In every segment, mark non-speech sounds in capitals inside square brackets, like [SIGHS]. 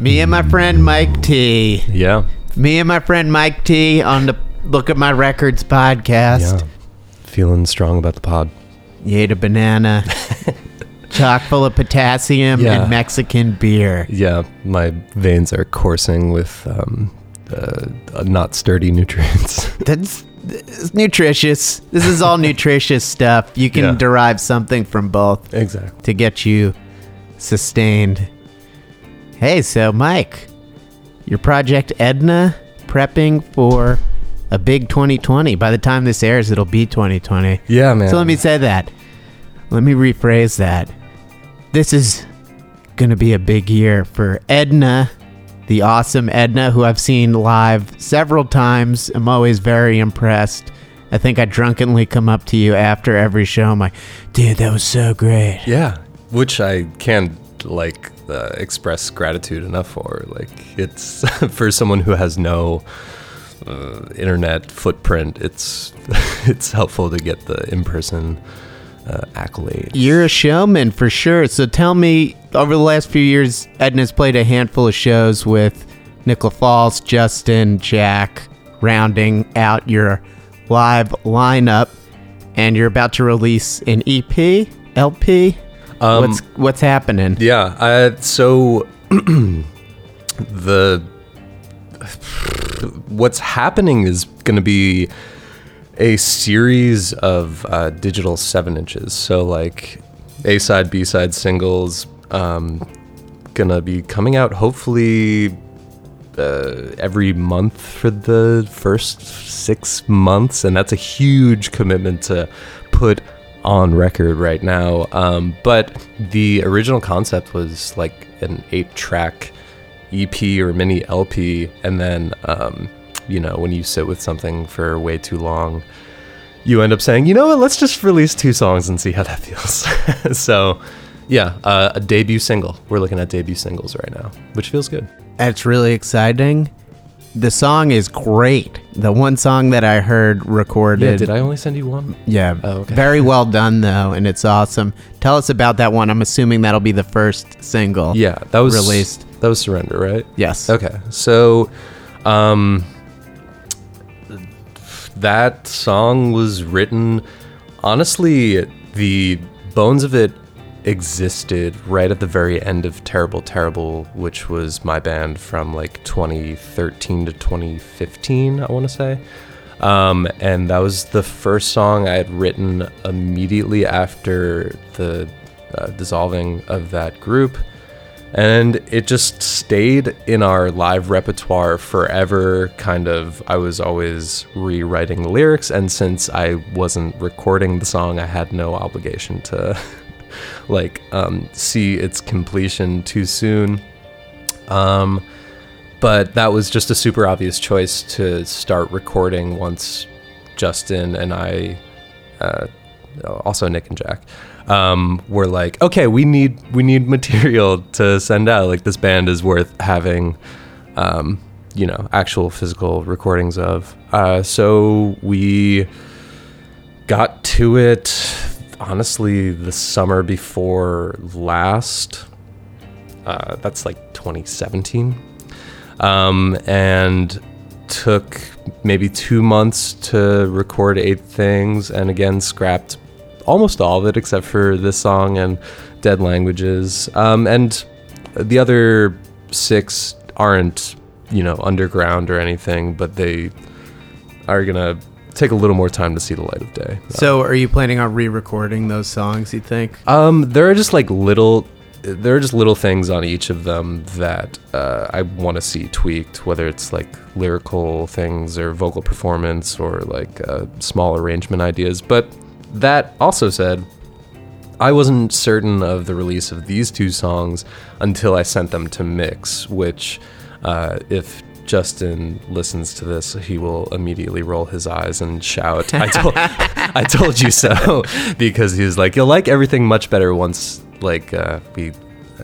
Me and my friend Mike T. Yeah. Me and my friend Mike T on the Look at My Records podcast. Yeah. Feeling strong about the pod. You ate a banana, [LAUGHS] chock full of potassium Yeah. and Mexican beer. Yeah, my veins are coursing with um, uh, not sturdy [LAUGHS] nutrients. That's, that's nutritious. This is all [LAUGHS] nutritious stuff. You can Yeah. derive something from both exactly. to get you sustained. Hey, so Mike, your project Edna prepping for a big 2020. By the time this airs, it'll be 2020. Yeah, man. So let me say that. Let me rephrase that. This is going to be a big year for Edna, the awesome Edna, who I've seen live several times. I'm always very impressed. I think I drunkenly come up to you after every show. I'm like, dude, that was so great. Yeah, which I can't like uh, express gratitude enough for. Like it's [LAUGHS] for someone who has no uh, internet footprint. It's [LAUGHS] it's helpful to get the in person uh, accolade. You're a showman for sure. So tell me, over the last few years, Edna's played a handful of shows with Nicola Falls, Justin, Jack, rounding out your live lineup, and you're about to release an EP, LP. Um, what's what's happening? Yeah. I, so [CLEARS THROAT] the what's happening is going to be a series of uh, digital seven inches. So like A side, B side singles, um, gonna be coming out hopefully uh, every month for the first six months, and that's a huge commitment to put on record right now. Um, but the original concept was like an eight-track EP or mini LP, and then um, you know when you sit with something for way too long, you end up saying, you know what, let's just release two songs and see how that [LAUGHS] feels. [LAUGHS] so. Yeah, uh, a debut single. We're looking at debut singles right now, which feels good. That's really exciting. The song is great. The one song that I heard recorded. Yeah, did I only send you one? Yeah. Oh, okay. Very well done though, and it's awesome. Tell us about that one. I'm assuming that'll be the first single. Yeah, that was Released. That was Surrender, right? Yes. Okay, so um, that song was written. Honestly, the bones of it existed right at the very end of Terrible Terrible, which was my band from like 2013 to 2015, I want to say. Um, and that was the first song I had written immediately after the uh, dissolving of that group and it just stayed in our live repertoire forever kind of i was always rewriting the lyrics and since i wasn't recording the song i had no obligation to [LAUGHS] like um, see its completion too soon um, but that was just a super obvious choice to start recording once justin and i uh, also nick and jack um, were like, okay, we need we need material to send out. Like this band is worth having, um, you know, actual physical recordings of. Uh, so we got to it honestly the summer before last. Uh, that's like 2017, um, and took maybe two months to record eight things, and again scrapped almost all of it except for this song and Dead Languages. Um, and the other six aren't, you know, underground or anything, but they are gonna take a little more time to see the light of day. So, are you planning on re-recording those songs? You think? Um, there are just like little, there are just little things on each of them that uh, I want to see tweaked, whether it's like lyrical things or vocal performance or like uh, small arrangement ideas. But that also said, I wasn't certain of the release of these two songs until I sent them to mix, which, uh, if Justin listens to this, he will immediately roll his eyes and shout, I told, [LAUGHS] I told you so, [LAUGHS] because he's like, you'll like everything much better once, like, uh, we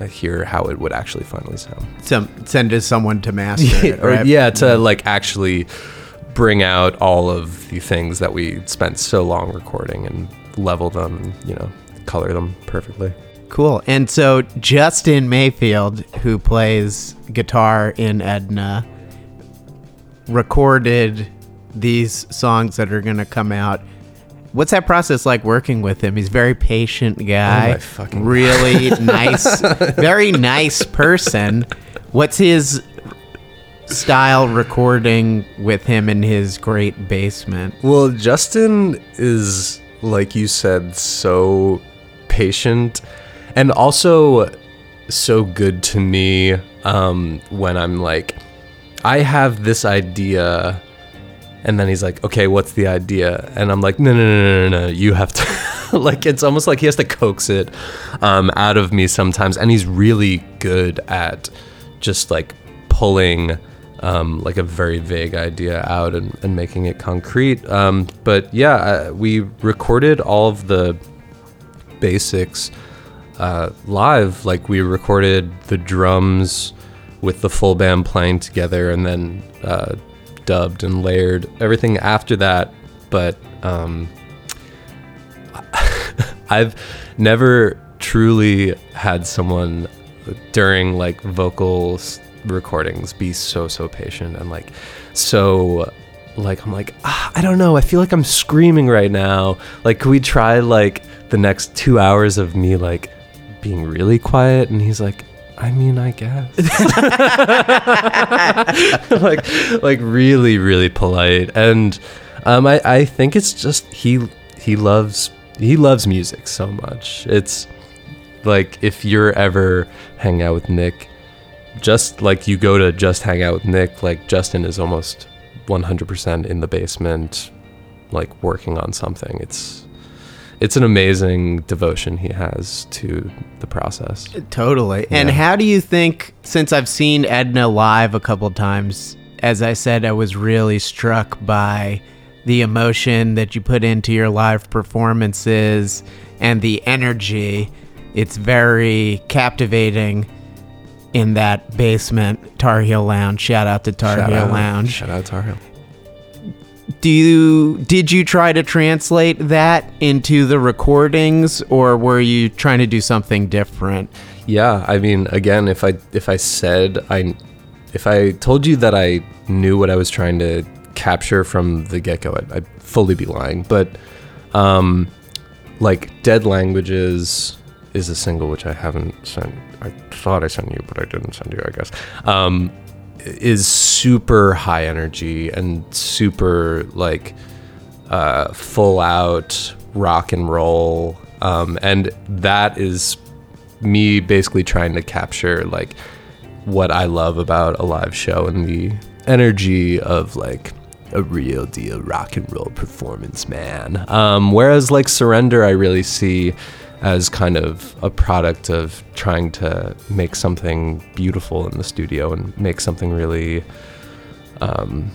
uh, hear how it would actually finally sound. Some send to someone to master [LAUGHS] it, Or, right? yeah, to like actually bring out all of the things that we spent so long recording and level them and, you know, color them perfectly. Cool. And so Justin Mayfield, who plays guitar in Edna, recorded these songs that are going to come out. What's that process like working with him? He's a very patient guy. Oh my fucking God. really [LAUGHS] nice, very nice person. What's his style recording with him in his great basement? Well, Justin is, like you said, so patient and also so good to me um, when I'm like, I have this idea. And then he's like, okay, what's the idea? And I'm like, no, no, no, no, no, no. you have to. [LAUGHS] like, it's almost like he has to coax it um, out of me sometimes. And he's really good at just like pulling um, like a very vague idea out and, and making it concrete. Um, but yeah, uh, we recorded all of the basics uh, live. Like we recorded the drums with the full band playing together, and then uh, dubbed and layered everything after that. But um, [LAUGHS] I've never truly had someone during like vocals recordings be so so patient and like so like I'm like ah, I don't know I feel like I'm screaming right now like could we try like the next two hours of me like being really quiet and he's like I mean I guess. [LAUGHS] [LAUGHS] Like like really really polite. And um I I think it's just he he loves he loves music so much. It's like if you're ever hanging out with Nick just like you go to just hang out with Nick, like Justin is almost 100% in the basement, like working on something. It's it's an amazing devotion he has to the process. Totally. And how do you think, since I've seen Edna live a couple times, as I said, I was really struck by the emotion that you put into your live performances and the energy. It's very captivating in that basement Tar Heel Lounge. Shout out to Tar Shout Heel out- Lounge. Shout out Tar Heel. Do you did you try to translate that into the recordings or were you trying to do something different? Yeah, I mean, again, if I if I said I if I told you that I knew what I was trying to capture from the get go, I'd, I'd fully be lying. But um, like Dead Languages is a single which I haven't sent. I thought I sent you, but I didn't send you. I guess um, is super high energy and super like uh, full out rock and roll, um, and that is me basically trying to capture like what I love about a live show and the energy of like a real deal rock and roll performance, man. Um, whereas like Surrender, I really see as kind of a product of trying to make something beautiful in the studio and make something really um,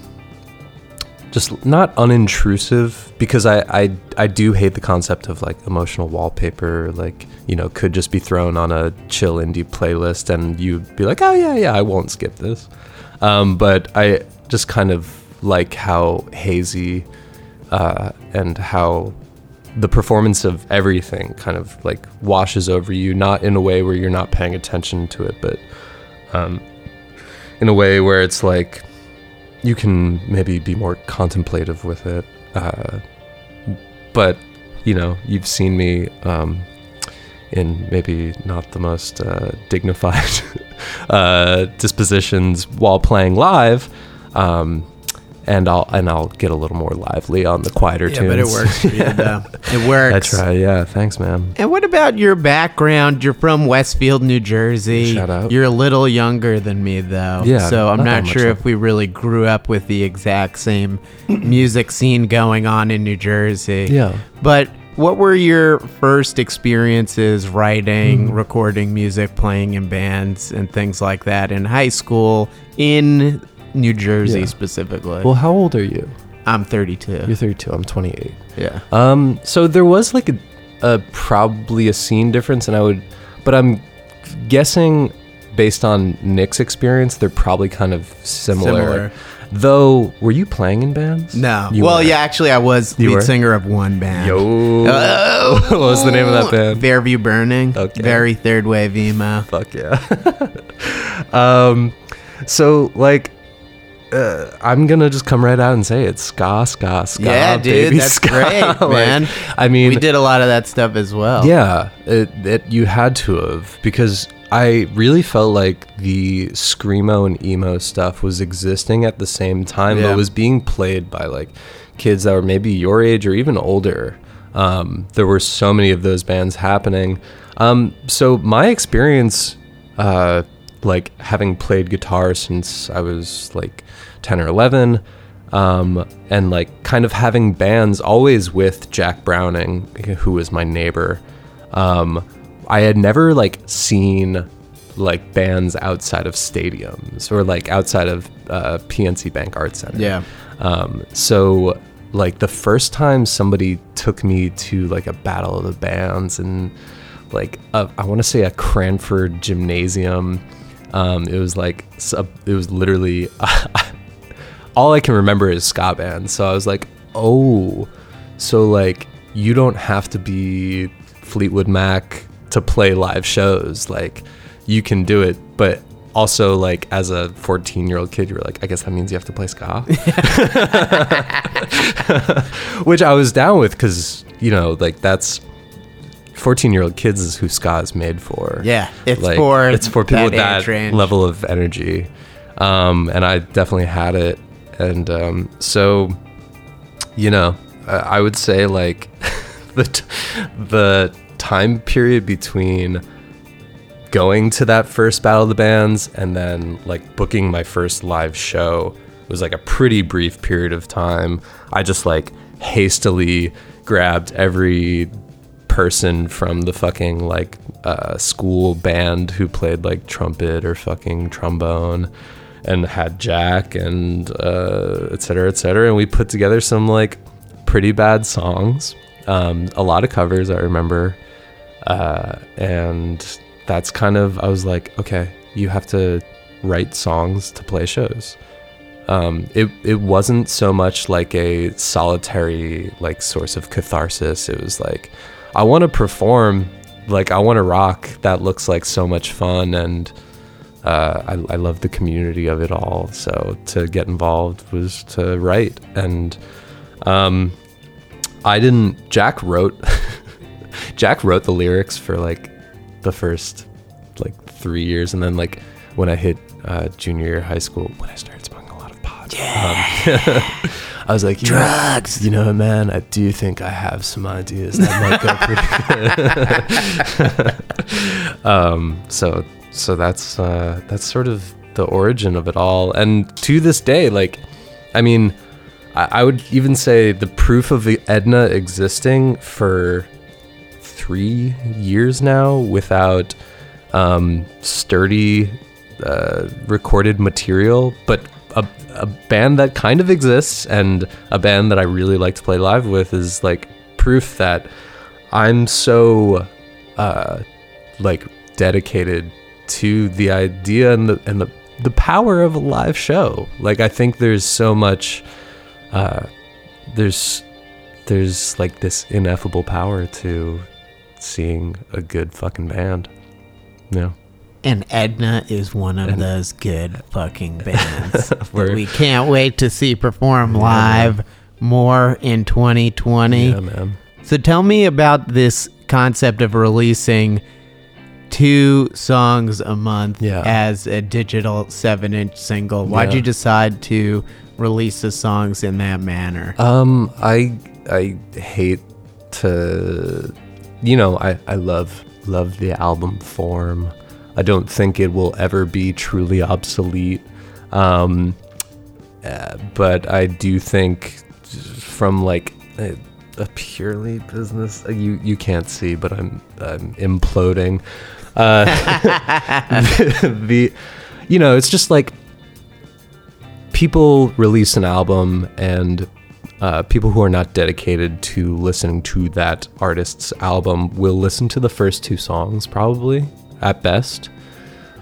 just not unintrusive because I, I I do hate the concept of like emotional wallpaper like you know could just be thrown on a chill indie playlist and you'd be like oh yeah yeah I won't skip this. Um, but I just kind of like how hazy uh, and how the performance of everything kind of like washes over you not in a way where you're not paying attention to it but um, in a way where it's like you can maybe be more contemplative with it. Uh, but you know, you've seen me um, in maybe not the most uh, dignified [LAUGHS] uh, dispositions while playing live. Um, and I'll and I'll get a little more lively on the quieter Yeah, tunes. but it works for you. [LAUGHS] It works. That's right. Yeah. Thanks, man. And what about your background? You're from Westfield, New Jersey. Shout out. You're a little younger than me, though. Yeah, So I'm not not, sure if we really grew up with the exact same [CLEARS THROAT] music scene going on in New Jersey. Yeah. But what were your first experiences writing, Hmm. recording music, playing in bands, and things like that in high school in New Jersey Yeah. specifically? Well, how old are you? I'm 32. You're 32. I'm 28. yeah. Um, so there was like a, a probably a scene difference, and I would, but I'm guessing based on Nick's experience, they're probably kind of similar. Similar. Though, were you playing in bands? No. You well, weren't. yeah, actually, I was lead were? singer of one band. Yo. [LAUGHS] Oh. [LAUGHS] what was the name of that band? Fairview Burning. Okay. Very third wave emo. Fuck yeah. [LAUGHS] um, so like, uh, I'm gonna just come right out and say it. Ska, ska, ska. Yeah, dude, that's ska. great, [LAUGHS] Like, man. I mean, we did a lot of that stuff as well. Yeah, it, it you had to have because I really felt like the screamo and emo stuff was existing at the same time, Yeah. but was being played by like kids that were maybe your age or even older. Um, there were so many of those bands happening. Um, so my experience, uh, like having played guitar since I was like ten or eleven, um, and like kind of having bands always with Jack Browning, who was my neighbor. Um, I had never like seen like bands outside of stadiums or like outside of uh, PNC Bank Art Center. Yeah. Um, so like the first time somebody took me to like a battle of the bands and like a, I want to say a Cranford gymnasium. Um, it was like a- it was literally [LAUGHS] all I can remember is ska bands. So I was like, oh, so like you don't have to be Fleetwood Mac to play live shows. Like you can do it, but also like as a 14 year old kid, you were like, I guess that means you have to play ska, [LAUGHS] [LAUGHS] which I was down with because you know like that's 14 year old kids is who ska is made for. Yeah. It's Like, for it's for people with that age that range. level of energy, um, and I definitely had it, and um, so you know, I I would say like [LAUGHS] the t- the time period between going to that first battle of the bands and then like booking my first live show was like a pretty brief period of time. I just like hastily grabbed every person from the fucking like uh, school band who played like trumpet or fucking trombone and had Jack and uh, et cetera, et cetera. And we put together some like pretty bad songs, um, a lot of covers, I remember. Uh, and that's kind of, I was like, okay, you have to write songs to play shows. Um, it, it wasn't so much like a solitary like source of catharsis. It was like, I want to perform, like I want to rock. That looks like so much fun, and uh, I, I love the community of it all. So to get involved was to write, and um, I didn't. Jack wrote. [LAUGHS] Jack wrote the lyrics for like the first like three years, and then like when I hit uh, junior year high school, when I started smoking a lot of pot, yeah. [LAUGHS] I was like, you know- Drugs. you know, man, I do think I have some ideas that might go pretty good. [LAUGHS] um, so, so that's uh, that's sort of the origin of it all, and to this day, like, I mean, I, I would even say the proof of the Edna existing for three years now without um, sturdy uh, recorded material, but a, a band that kind of exists and a band that I really like to play live with is like proof that I'm so uh, like dedicated to the idea and the and the the power of a live show. Like I think there's so much uh, there's there's like this ineffable power to seeing a good fucking band. Yeah. And Edna is one of And- those good fucking [LAUGHS] bands that We're- can't wait to see perform live more in 2020. Yeah, man. So tell me about this concept of releasing two songs a month Yeah. as a digital seven inch single. Why'd Yeah. you decide to release the songs in that manner? Um, I I hate to, you know, I I love love the album form. I don't think it will ever be truly obsolete. Um, uh, but I do think from like a, a purely business, uh, you you can't see, but I'm I'm imploding. Uh, [LAUGHS] the, you know, it's just like people release an album and uh, people who are not dedicated to listening to that artist's album will listen to the first two songs probably at best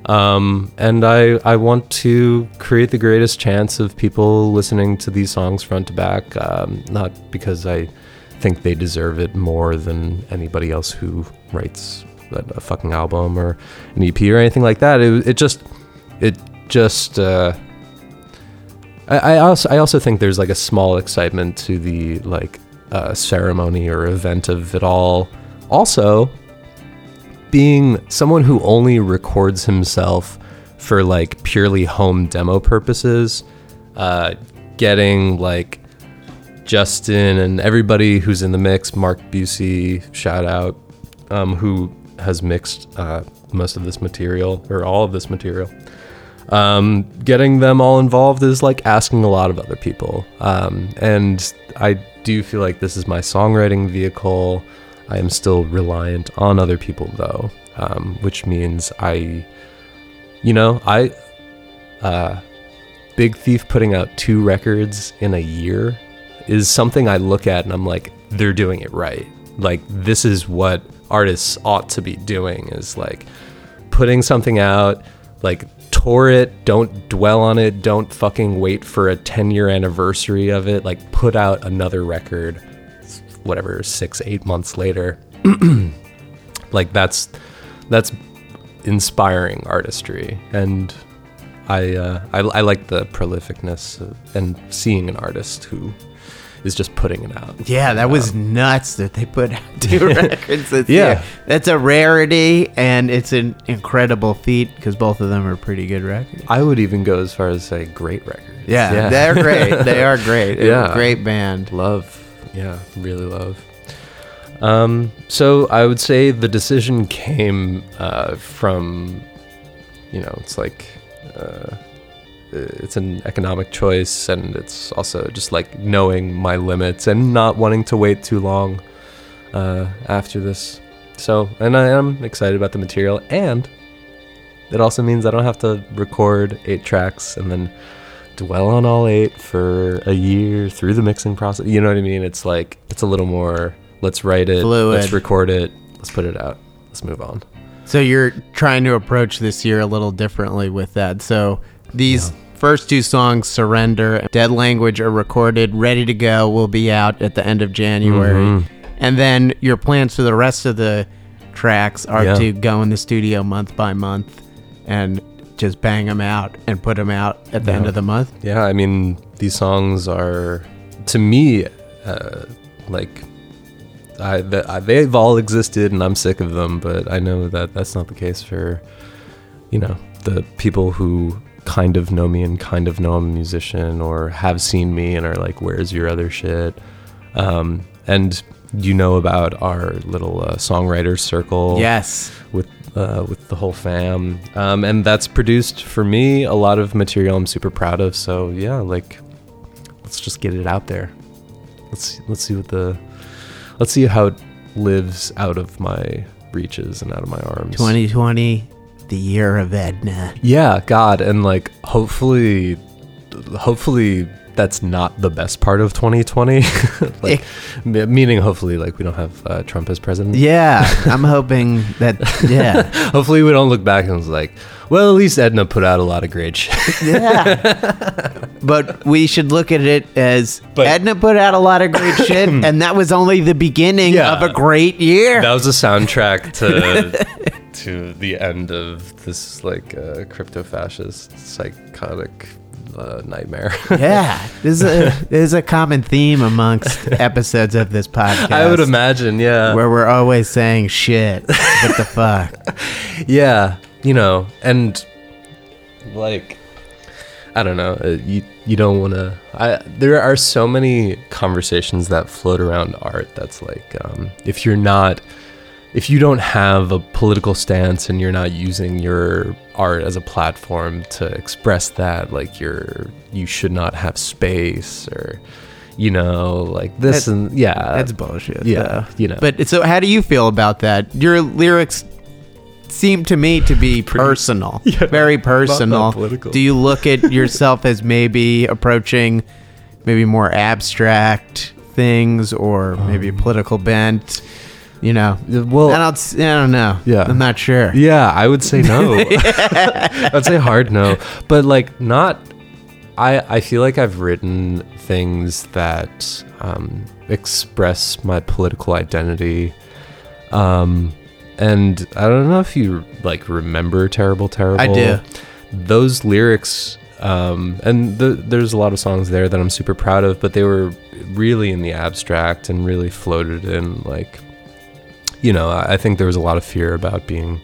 Um, and I, I want to create the greatest chance of people listening to these songs front to back, um, not because I think they deserve it more than anybody else who writes a, a fucking album or an EP or anything like that. It, it just, it just, uh, I, I also, I also think there's like a small excitement to the like uh, ceremony or event of it all. Also, being someone who only records himself for like purely home demo purposes, uh, getting like Justin and everybody who's in the mix, Mark Busey, shout out, um, who has mixed uh, most of this material or all of this material. Um, getting them all involved is like asking a lot of other people. Um, and I do feel like this is my songwriting vehicle. I am still reliant on other people though, um, which means I, you know, I, uh, Big Thief putting out two records in a year is something I look at and I'm like, they're doing it right. Like, this is what artists ought to be doing is like putting something out, like, tour it, don't dwell on it, don't fucking wait for a 10 year anniversary of it. Like, put out another record, whatever, six, eight months later. [CLEARS THROAT] like, that's, that's inspiring artistry. And, I, uh, I I like the prolificness of, and seeing an artist who is just putting it out. Yeah, that was nuts that they put out [LAUGHS] two [LAUGHS] records this Yeah. year. That's a rarity, and it's an incredible feat because both of them are pretty good records. I would even go as far as say great records. Yeah, they're great. They [LAUGHS] are great. Yeah. great band. love. Yeah, really love. Um, so I would say the decision came uh, from, you know, it's like. Uh, it's an economic choice and it's also just like knowing my limits and not wanting to wait too long uh, after this so and i am excited about the material and it also means i don't have to record eight tracks and then dwell on all eight for a year through the mixing process you know what i mean it's like it's a little more let's write it Fluid. let's record it let's put it out let's move on So you're trying to approach this year a little differently with that. So these first two songs, Surrender, and Dead Language, are recorded, ready to go, will be out at the end of January. Mm-hmm. And then your plans for the rest of the tracks are Yeah. to go in the studio month by month and just bang them out and put them out at the end of the month. Yeah, I mean, these songs are, to me, uh, like, I, the, I, they've all existed and I'm sick of them, but I know that that's not the case for, you know, the people who kind of know me and kind of know I'm a musician or have seen me and are like, where's your other shit? Um, and you know about our little uh, songwriters circle Yes. with uh, with the whole fam, um, and that's produced for me a lot of material I'm super proud of. So yeah, like let's just get it out there. Let's let's see what the let's see how it lives out of my reaches and out of my arms. 2020, the year of Edna. Yeah, God, and like hopefully, hopefully that's not the best part of 2020. [LAUGHS] like, me- meaning hopefully like we don't have uh, Trump as president. Yeah, [LAUGHS] I'm hoping that, yeah. [LAUGHS] Hopefully we don't look back and it's like, well, at least Edna put out a lot of great shit. Yeah. but we should look at it as But- Edna put out a lot of great shit, and that was only the beginning Yeah. of a great year. that was a soundtrack to to the end of this like uh, crypto fascist psychotic uh, nightmare. [LAUGHS] yeah, this is a this is a common theme amongst [LAUGHS] episodes of this podcast. I would imagine, yeah. where we're always saying shit. What the fuck? [LAUGHS] yeah, you know, and like I don't know, uh, you you don't want to I there are so many conversations that float around art that's like um if you're not if you don't have a political stance and you're not using your art as a platform to express that like you're you should not have space or you know like this and yeah That's bullshit. yeah though. you know But so, how do you feel about that? Your lyrics seem to me to be personal, [LAUGHS] Yeah, very personal. political. Do you look at [LAUGHS] yourself as maybe approaching maybe more abstract things or maybe a Um, political bent? You know, Well, I don't, don't know. Yeah. I'm not sure. Yeah, I would say no. [LAUGHS] [LAUGHS] I'd say hard no. But like not I I feel like I've written things that um express my political identity. Um and I don't know if you like remember Terrible Terrible. I do. Those lyrics um and the, there's a lot of songs there that I'm super proud of, but they were really in the abstract and really floated in like you know, I think there was a lot of fear about being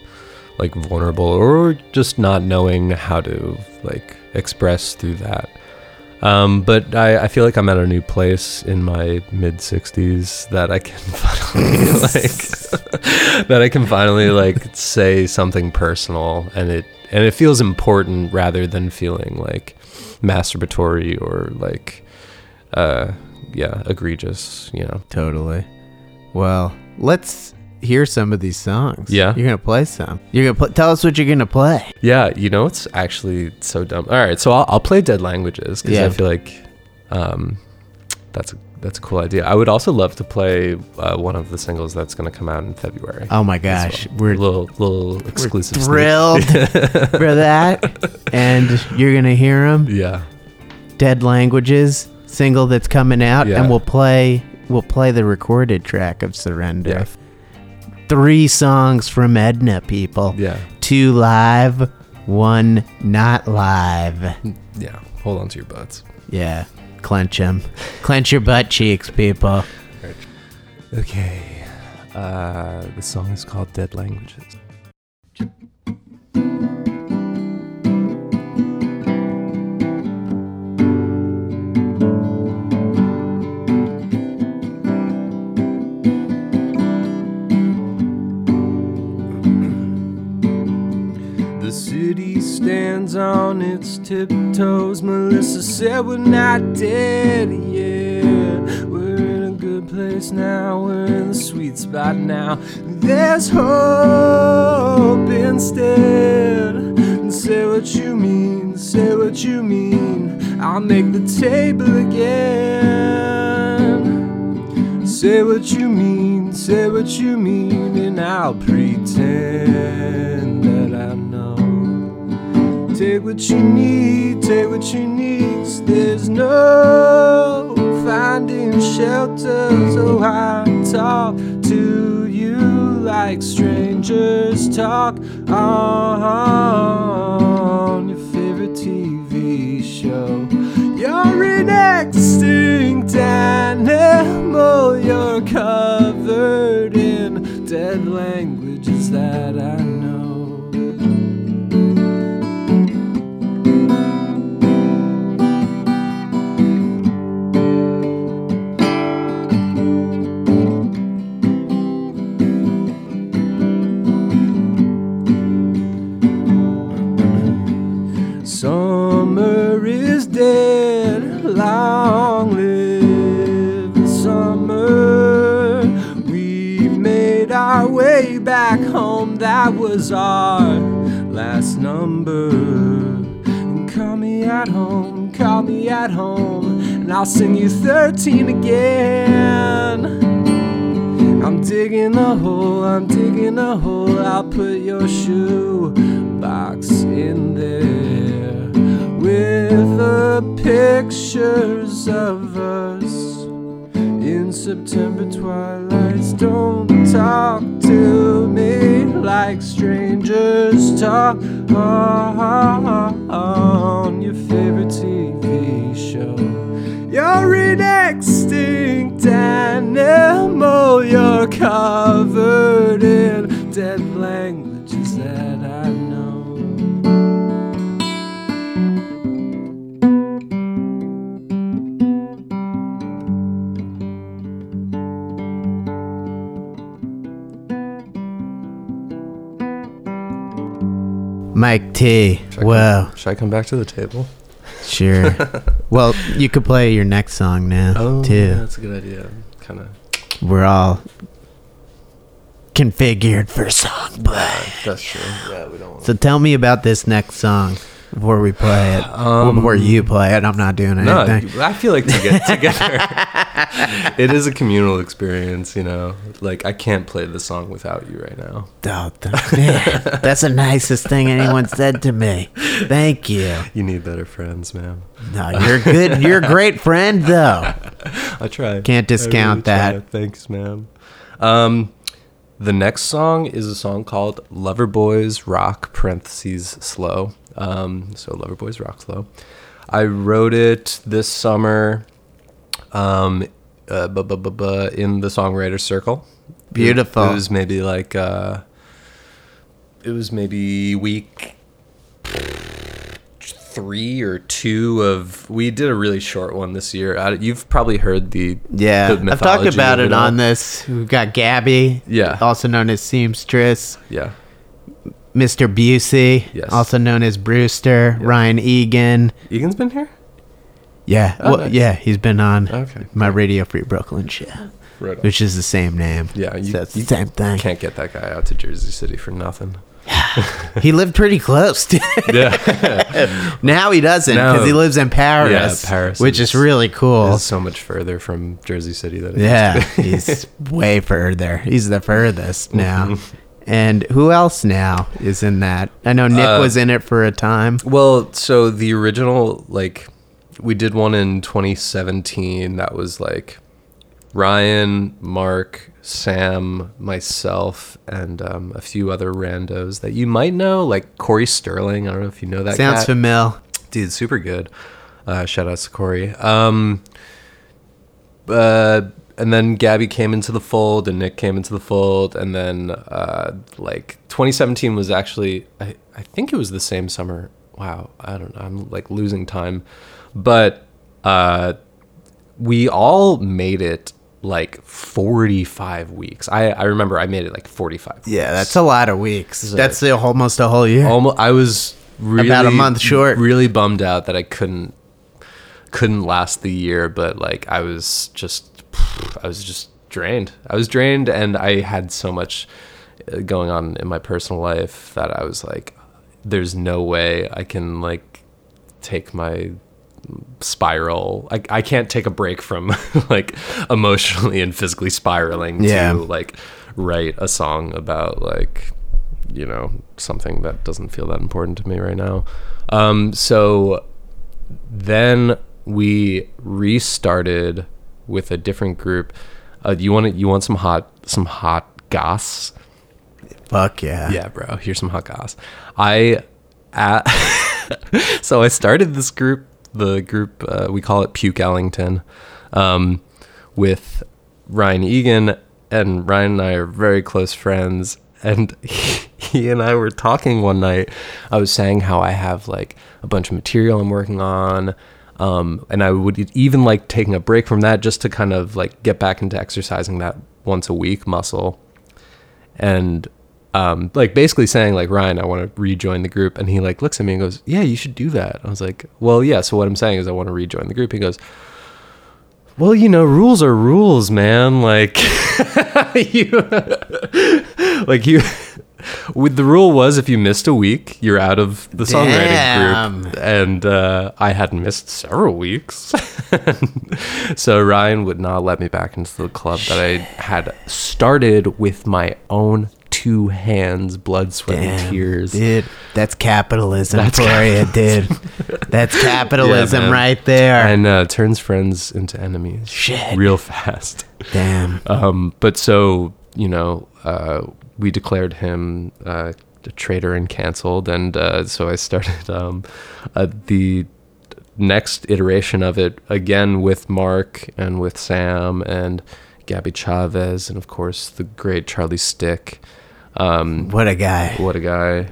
like vulnerable or just not knowing how to like express through that. Um, but I, I feel like I'm at a new place in my mid 60s that I can [LAUGHS] finally like [LAUGHS] that I can finally like say something personal and it and it feels important rather than feeling like masturbatory or like uh yeah egregious you know Totally. Well, let's hear some of these songs. Yeah. You're gonna play some. You're gonna pl- tell us what you're gonna play. Yeah, you know it's actually so dumb. All right, so I'll, I'll play Dead Languages because Yeah. I feel like um, that's a, that's a cool idea. I would also love to play uh, one of the singles that's going to come out in February. Oh my gosh, well. we're little little exclusive. thrilled [LAUGHS] for that, and you're gonna hear them. Yeah, Dead Languages single that's coming out, Yeah. and we'll play we'll play the recorded track of Surrender. yeah, Three songs from Edna, people. yeah, Two live, one not live. [LAUGHS] yeah. Hold on to your butts. Yeah, clench them, clench your butt cheeks, people. Okay, uh, the song is called Dead Languages. Tiptoes. Melissa said we're not dead yet. We're in a good place now. We're in the sweet spot now. There's hope instead. And say what you mean. Say what you mean. I'll make the table again. Say what you mean, say what you mean, and I'll pretend. Take what you need, take what you need. there's no finding shelter, so I talk to you like strangers talk on your favorite TV show. You're an extinct animal. You're covered in dead languages that I that was our last number. And call me at home, call me at home, and I'll sing you 13 again. I'm digging a hole, I'm digging a hole. I'll put your shoe box in there with the pictures of us in September twilights. Don't talk to me like strangers talk. Ah, ah, ah, on your favorite Mike T. Should Come, should I come back to the table? sure. [LAUGHS] well, you could play your next song now Oh, too. that's a good idea. Kind of. We're all configured for song play. That's true. Yeah, we don't. So tell me about this next song. Before we play it? Well, before you play it, I'm not doing anything. No. I feel like to get together, [LAUGHS] it is a communal experience. You know, like I can't play the song without you right now. Oh, man, that's the nicest thing anyone said to me. Thank you. You need better friends, man. No, you're good. You're a great friend, though. [LAUGHS] I try. Can't discount that. try. Thanks, man. Um, the next song is a song called "Lover Boys Rock" (parentheses slow). Um, so "Lover Boys Rock" slow. I wrote it this summer. Um, uh, bu- bu- bu- in the songwriter circle. Beautiful. It, was maybe like uh, it was maybe week three or two of. We did a really short one this year. I, you've probably heard the Yeah, the I've talked about of it on this. We've got Gabby, Yeah. also known as Seamstress, Yeah, Mr. Busey, Yes. also known as Brewster, Ryan Egan. Egan's been here. Yeah, Oh, well, nice. yeah, he's been on Okay. my Radio Free Brooklyn show, Right. which is the same name. Yeah, you, so it's the you same thing. Can't get that guy out to Jersey City for nothing. [SIGHS] He lived pretty close. Yeah, [LAUGHS] now he doesn't because No. he lives in Paris. Yeah, Paris which is, is- really cool. so much further from Jersey City than Yeah, used to be. he's way further. He's the furthest now. Mm-hmm. And who else now is in that? I know Nick Uh, was in it for a time. Well, so the original, like, we did one in 2017 that was like Ryan, Mark, Sam, myself, and um, a few other randos that you might know, like Corey Sterling. I don't know if you know that. Sounds cat. familiar. Dude, super good. Uh, shout out to Corey. Um, uh, and then Gabby came into the fold, and Nick came into the fold, and then uh, like 2017 was actually, I, I think it was the same summer. Wow, I don't know. I'm like losing time, but uh, we all made it like 45 weeks. I I remember I made it like 45. Yeah, that's a lot of weeks. That's the, almost a whole year. almost I was really About a month short. Really bummed out that I couldn't couldn't last the year, but like I was just I was just drained. I was drained and I had so much uh, going on in my personal life that I was like there's no way I can like take my spiral. I, I can't take a break from [LAUGHS] like emotionally and physically spiraling Yeah. to like write a song about like you know something that doesn't feel that important to me right now. Um, so then we restarted with a different group. Uh, you want it, you want some hot some hot goss? Fuck yeah. Yeah, bro. Here's some hot goss. I, uh, [LAUGHS] so I started this group. The group uh, we call it Puke Ellington, um, with Ryan Egan, and Ryan and I are very close friends. And he, [LAUGHS] he and I were talking one night. I was saying how I have like a bunch of material I'm working on. Um, and I would even like taking a break from that just to kind of like get back into exercising that once a week muscle and um, like basically saying like Ryan, I want to rejoin the group, and he like looks at me and goes, "Yeah, you should do that." I was like, "Well, yeah." So what I'm saying is I want to rejoin the group. He goes, "Well, you know, rules are rules, man. Like [LAUGHS] you, [LAUGHS] like you." [LAUGHS] With the rule was if you missed a week, you're out of the songwriting Damn. group, and uh, I had missed several weeks. [LAUGHS] so Ryan would not let me back into the club that I had started with my own two hands, blood, sweat, and Damn, tears. Dude, that's capitalism That's for you, dude. That's [LAUGHS] capitalism man. right there. And uh, turns friends into enemies. Shit. Real fast. Damn. Um, but so, you know, uh, we declared him uh, a traitor and canceled. And uh, so I started [LAUGHS] um, uh, the next iteration of it again with Mark and with Sam and Gabby Chavez and, of course, the great Charlie Stick. Um, What a guy. what a guy.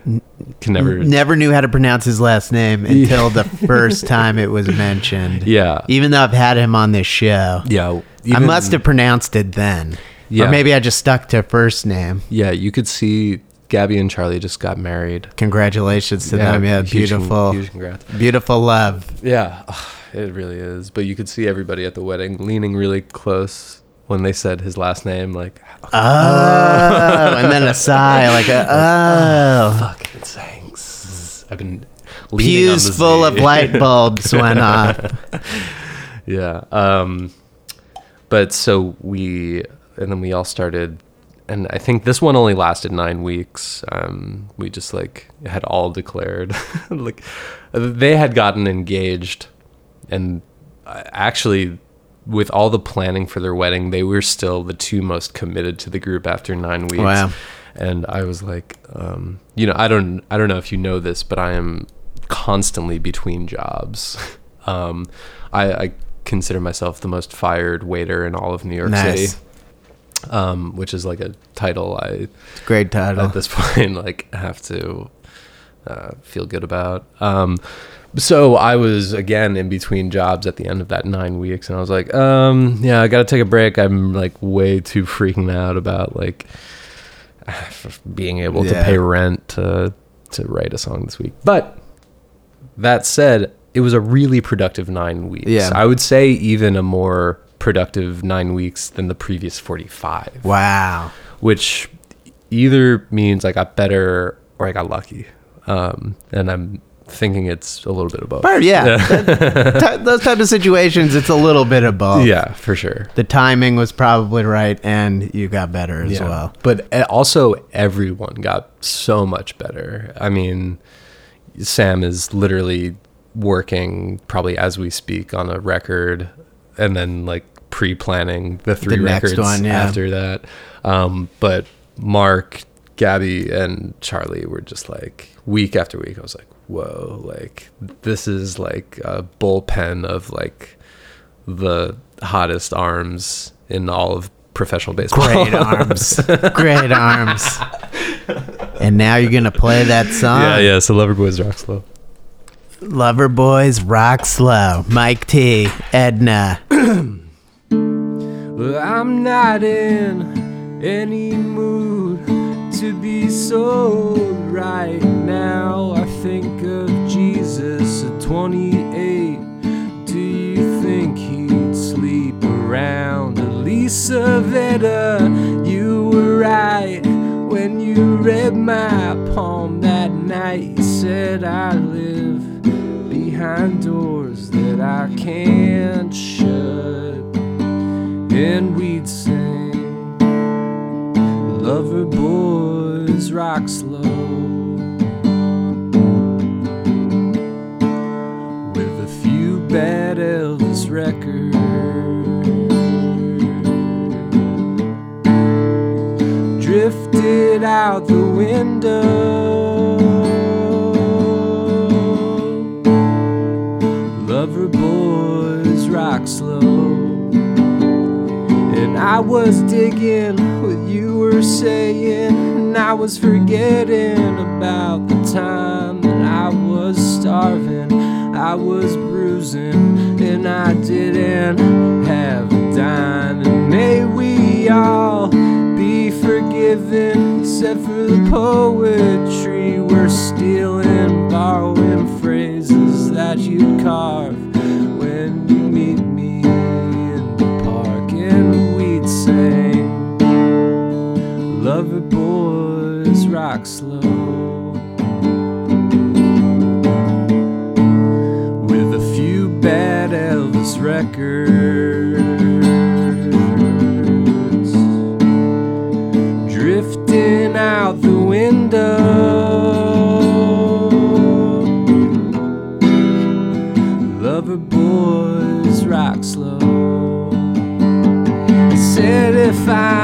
Can never. Never knew how to pronounce his last name [LAUGHS] until the [LAUGHS] first time it was mentioned. Yeah. Even though I've had him on this show. Yeah. I must have pronounced it then. Yeah. Or maybe I just stuck to first name. Yeah, you could see Gabby and Charlie just got married. Congratulations to them. Yeah, huge beautiful. huge congrats. Beautiful love. Yeah, [SIGHS] it really is. But you could see everybody at the wedding leaning really close when they said his last name, like, Oh, [LAUGHS] and then a sigh, like a, [LAUGHS] oh. fuck, it's saying. zzz. I've been Pews full of light bulbs went off. [LAUGHS] yeah. Um, but so we, and then we all started, and I think this one only lasted nine weeks. Um, we just like had all declared, [LAUGHS] like they had gotten engaged, and actually, with all the planning for their wedding, they were still the two most committed to the group after nine weeks. Wow. And I was like, um, you know, I don't, I don't know if you know this, but I am constantly between jobs. [LAUGHS] Um, I, I consider myself the most fired waiter in all of New York Nice. City, um, which is like a title I Great title. at this [LAUGHS] point like have to uh, feel good about. Um, so I was again in between jobs at the end of that nine weeks, and I was like, um, yeah, I got to take a break. I'm like way too freaking out about like [SIGHS] being able to pay rent to to write a song this week. But that said, it was a really productive nine weeks. Yeah. I would say even a more productive nine weeks than the previous 45 Wow. which either means I got better or I got lucky. Um, and I'm thinking it's a little bit of both. But yeah, [LAUGHS] those type of situations, it's a little bit of both. Yeah, for sure. The timing was probably right, and you got better as Yeah. well. But uh, also, everyone got so much better. I mean, Sam is literally working probably as we speak on a record and then like pre-planning the three The records one, yeah. after that. Um, but Mark, Gabby, and Charlie were just like week after week. I was like, whoa, like this is like a bullpen of like the hottest arms in all of professional baseball. Great [LAUGHS] arms. Great arms. And now you're going to play that song. yeah, yeah. So Loverboys Rock Slow. Lover Boys Rock Slow. Mike T. Edna. [CLEARS THROAT] Well, I'm not in any mood to be sold right now. I think of Jesus at 28. Do you think he'd sleep around? Lisa Veda, you were right when you read my palm that night. You said I live behind doors that I can't shut and we'd sing. Lover Boys Rock Slow. With a few bad Elvis records. Drifted out the window. Lover Boys Rock Slow I was digging what you were saying, and I was forgetting about the time that I was starving. I was bruising, and I didn't have a dime. And may we all be forgiven, except for the poetry we're stealing, borrowing phrases that you'd carve Boys Rock Slow. With a few bad Elvis records. Drifting out the window. Lover boys rock slow. He said if I'm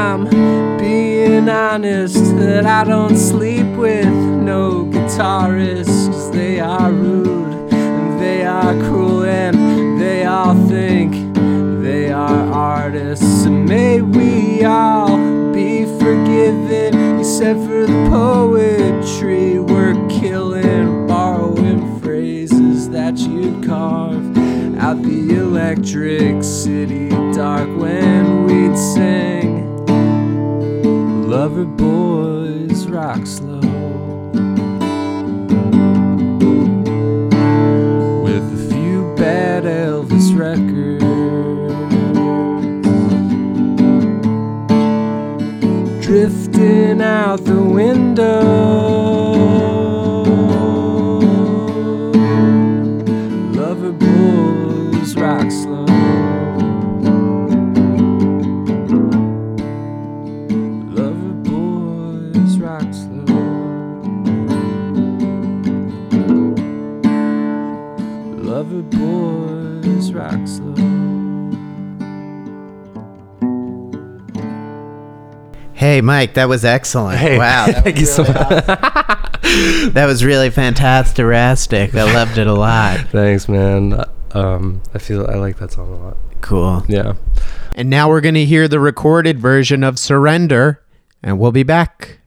being honest that I don't sleep with no guitarists. they are rude and they are cruel and they all think they are artists. And may we all be forgiven except for the poetry we're killing, borrowing phrases that you'd carve out the electric city dark when we'd sing Lover Boys Rock Slow. With a few bad Elvis records. Drifting out the window Hey, Mike, that was excellent. Hey, wow. [LAUGHS] Thank you so much. [LAUGHS] That was really fantastic. I loved it a lot. Thanks, man. Um, I feel I like that song a lot. Cool. Yeah. And now we're going to hear the recorded version of Surrender, and we'll be back.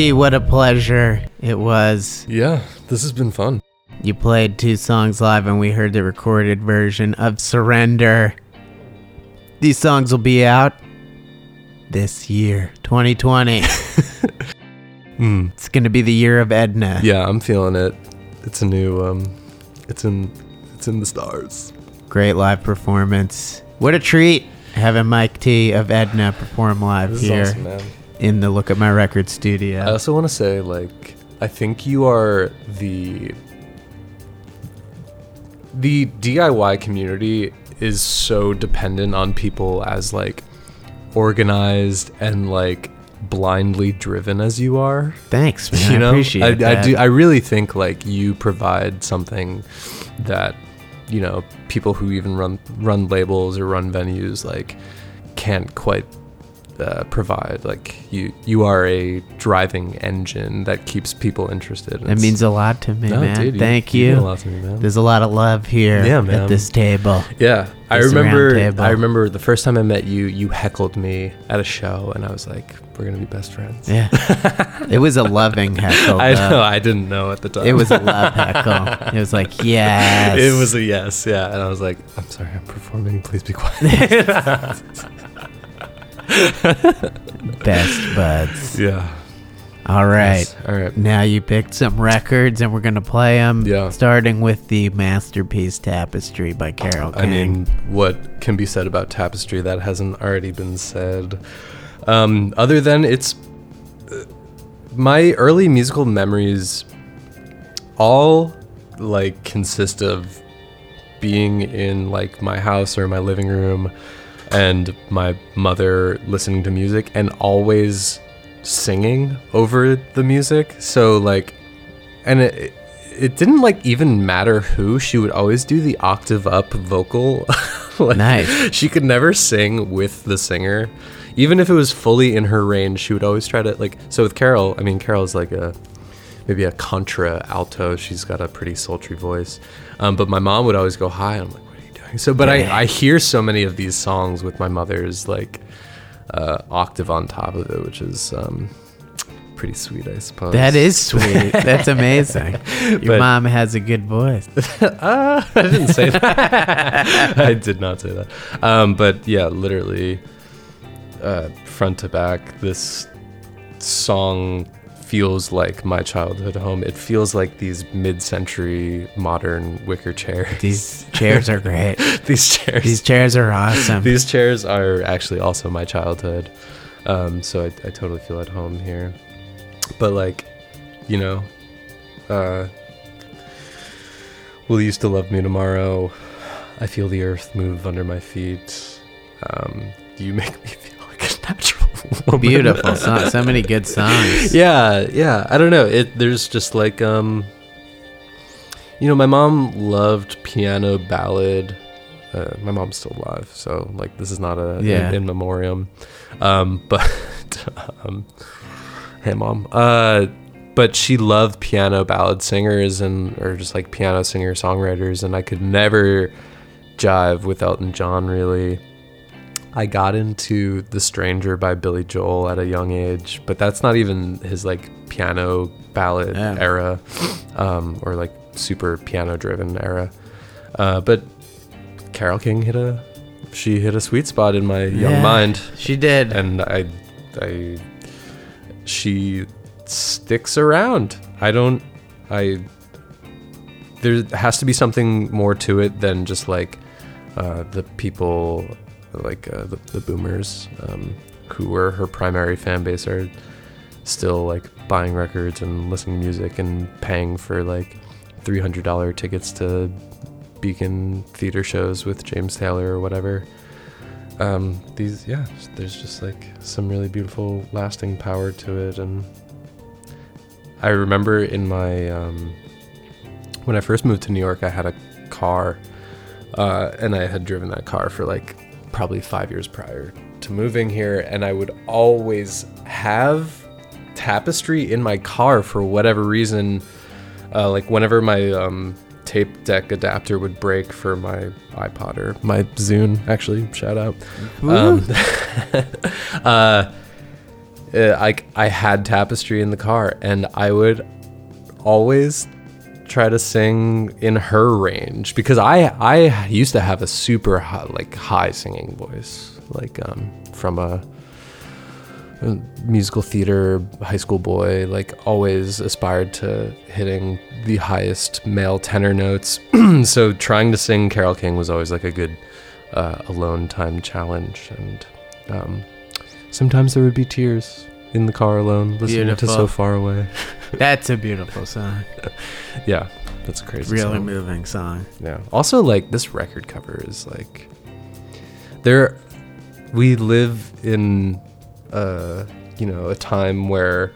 T, what a pleasure it was. Yeah, this has been fun. You played two songs live, and we heard the recorded version of Surrender. These songs will be out this year, 2020. [LAUGHS] Mm. it's going to be the year of Edna. Yeah, I'm feeling it. It's a new um it's in it's in the stars. Great live performance. What a treat having Mike T of Edna perform live This is here awesome, man. In the Look at My Record studio. I also want to say like I think you are the the DIY community is so dependent on people as like organized and like blindly driven as you are. Thanks, man. [LAUGHS] you know, I appreciate I, that. I do. I really think like you provide something that you know people who even run run labels or run venues like can't quite uh, provide. Like you, you are a driving engine that keeps people interested. That means a lot to me, No, man. dude, you- Thank you you. a me, man. There's a lot of love here Yeah, at this table. Yeah, I This round remember. I remember the first time I met you. You heckled me at a show, and I was like, "We're gonna be best friends." Yeah. [LAUGHS] it was a loving heckle. I know. I didn't know at the time. It was a love heckle. It was like, [LAUGHS] yes. It was a yes, yeah. And I was like, "I'm sorry, I'm performing. Please be quiet." [LAUGHS] [LAUGHS] best buds. yeah. All right. Yes. All right. Now you picked some records and we're going to play them. Yeah. Starting with the Masterpiece Tapestry by Carole King. I mean, what can be said about Tapestry that hasn't already been said? Um, other than it's uh, my early musical memories, all like consist of being in like my house or my living room, and my mother listening to music and always singing over the music. So like, and it it didn't like even matter who she would always do the octave up vocal. [LAUGHS] Like, Nice. she could never sing with the singer. Even if it was fully in her range she would always try to like so with carol i mean carol's like a maybe a contralto. She's got a pretty sultry voice. Um, but my mom would always go high. I'm like what are you doing so but Yeah. I, I hear so many of these songs with my mother's like uh, octave on top of it which is um, pretty sweet i suppose that is sweet. [LAUGHS] That's amazing. Your But- mom has a good voice. Uh, [LAUGHS] I didn't say that. [LAUGHS] I did not say that. Um, but yeah, literally, uh, front to back, this song feels like my childhood home. It feels like these mid-century modern wicker chairs. These chairs are great. [LAUGHS] these chairs. These chairs are awesome. These chairs are actually also my childhood. Um, so I, I totally feel at home here. But like, you know, uh, will you still love me tomorrow? I feel the earth move under my feet. Um, you make me feel like a natural woman. [LAUGHS] Beautiful song. So many good songs. [LAUGHS] yeah, yeah. I don't know. It there's just like um you know, my mom loved piano ballad. Uh, my mom's still alive, so like this is not a Yeah. in, in memoriam. Um, [LAUGHS] but um, hey, mom. Uh, but she loved piano ballad singers and or just like piano singer songwriters, and I could never jive with Elton John really. I got into The Stranger by Billy Joel at a young age, but that's not even his like piano ballad Yeah. era, um, or like super piano driven era. Uh, but Carole King hit a she hit a sweet spot in my young Yeah. mind, She did. and I, I, she sticks around. I don't, I. There has to be something more to it than just like uh, the people, like uh, the, the boomers, um, who were her primary fan base, are still like buying records and listening to music and paying for like three hundred dollar tickets to Beacon theater shows with James Taylor or whatever. Um, these, yeah, there's just like some really beautiful, lasting power to it, and I remember in my um, when I first moved to New York, I had a car, uh, and I had driven that car for like probably five years prior to moving here, and I would always have tapestry in my car for whatever reason. Uh, like whenever my um, tape deck adapter would break for my iPod or my Zune, actually, shout out. Um, [LAUGHS] uh, uh, I I had tapestry in the car, and I would always try to sing in her range because I I used to have a super high, like high singing voice, like um from a, a musical theater high school boy, like always aspired to hitting the highest male tenor notes. [CLEARS THROAT] so trying to sing Carole King was always like a good uh, alone time challenge, and um, sometimes there would be tears in the car alone, listening to "So Far Away." [LAUGHS] That's a beautiful song. [LAUGHS] Yeah, that's a crazy. Really song. moving song. Yeah. Also, like this record cover is like there. We live in, uh, you know, a time where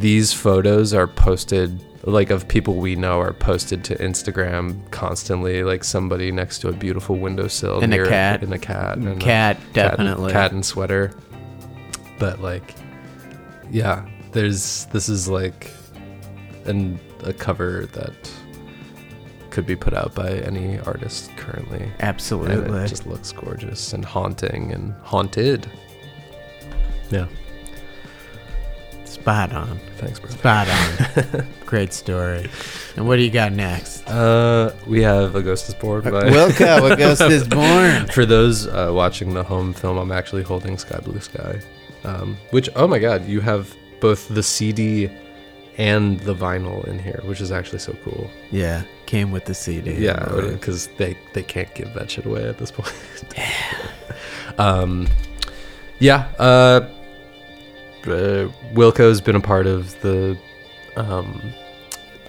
these photos are posted like of people we know are posted to Instagram constantly like somebody next to a beautiful windowsill And a cat. and a cat and a- Cat, cat- definitely. cat and sweater but like yeah there's this is like an a cover that could be put out by any artist currently and Absolutely. it just looks gorgeous and haunting and haunted yeah Spot on. thanks bro Spot on. [LAUGHS] Great story. And what do you got next? uh we have a ghost is born by Wilco, a ghost is [LAUGHS] born. For those uh, watching the home film, I'm actually holding Sky Blue Sky, um, which oh my god, you have both the CD and the vinyl in here, which is actually so cool. Yeah, came with the CD. Yeah, because they they can't give that shit away at this point. [LAUGHS] yeah. um, yeah. Uh, uh, Wilco's been a part of the. Um,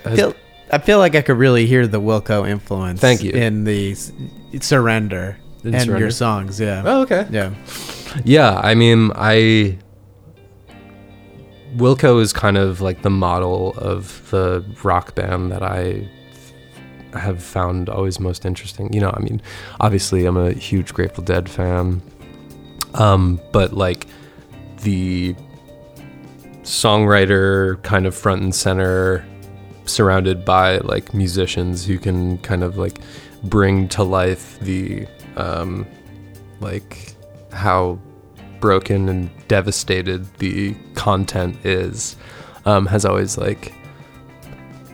I feel, I feel like I could really hear the Wilco influence. Thank you. In the s- surrender In and Surrender? your songs. Yeah. oh, okay. Yeah. Yeah, I mean, I Wilco is kind of like the model of the rock band that I have found always most interesting. You know, I mean, obviously I'm a huge Grateful Dead fan. Um, but like the songwriter kind of front and center surrounded by like musicians who can kind of like bring to life the um like how broken and devastated the content is um, has always like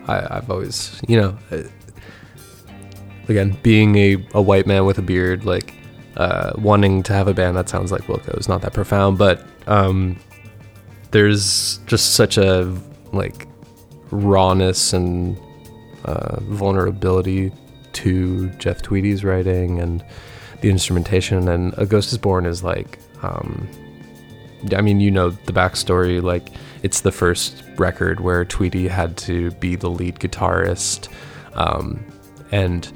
I, I've always you know uh, again being a, a white man with a beard like uh, wanting to have a band that sounds like Wilco is not that profound but um, there's just such a like rawness and uh, vulnerability to Jeff Tweedy's writing and the instrumentation and A Ghost is Born is like um I mean you know the backstory like it's the first record where Tweedy had to be the lead guitarist um and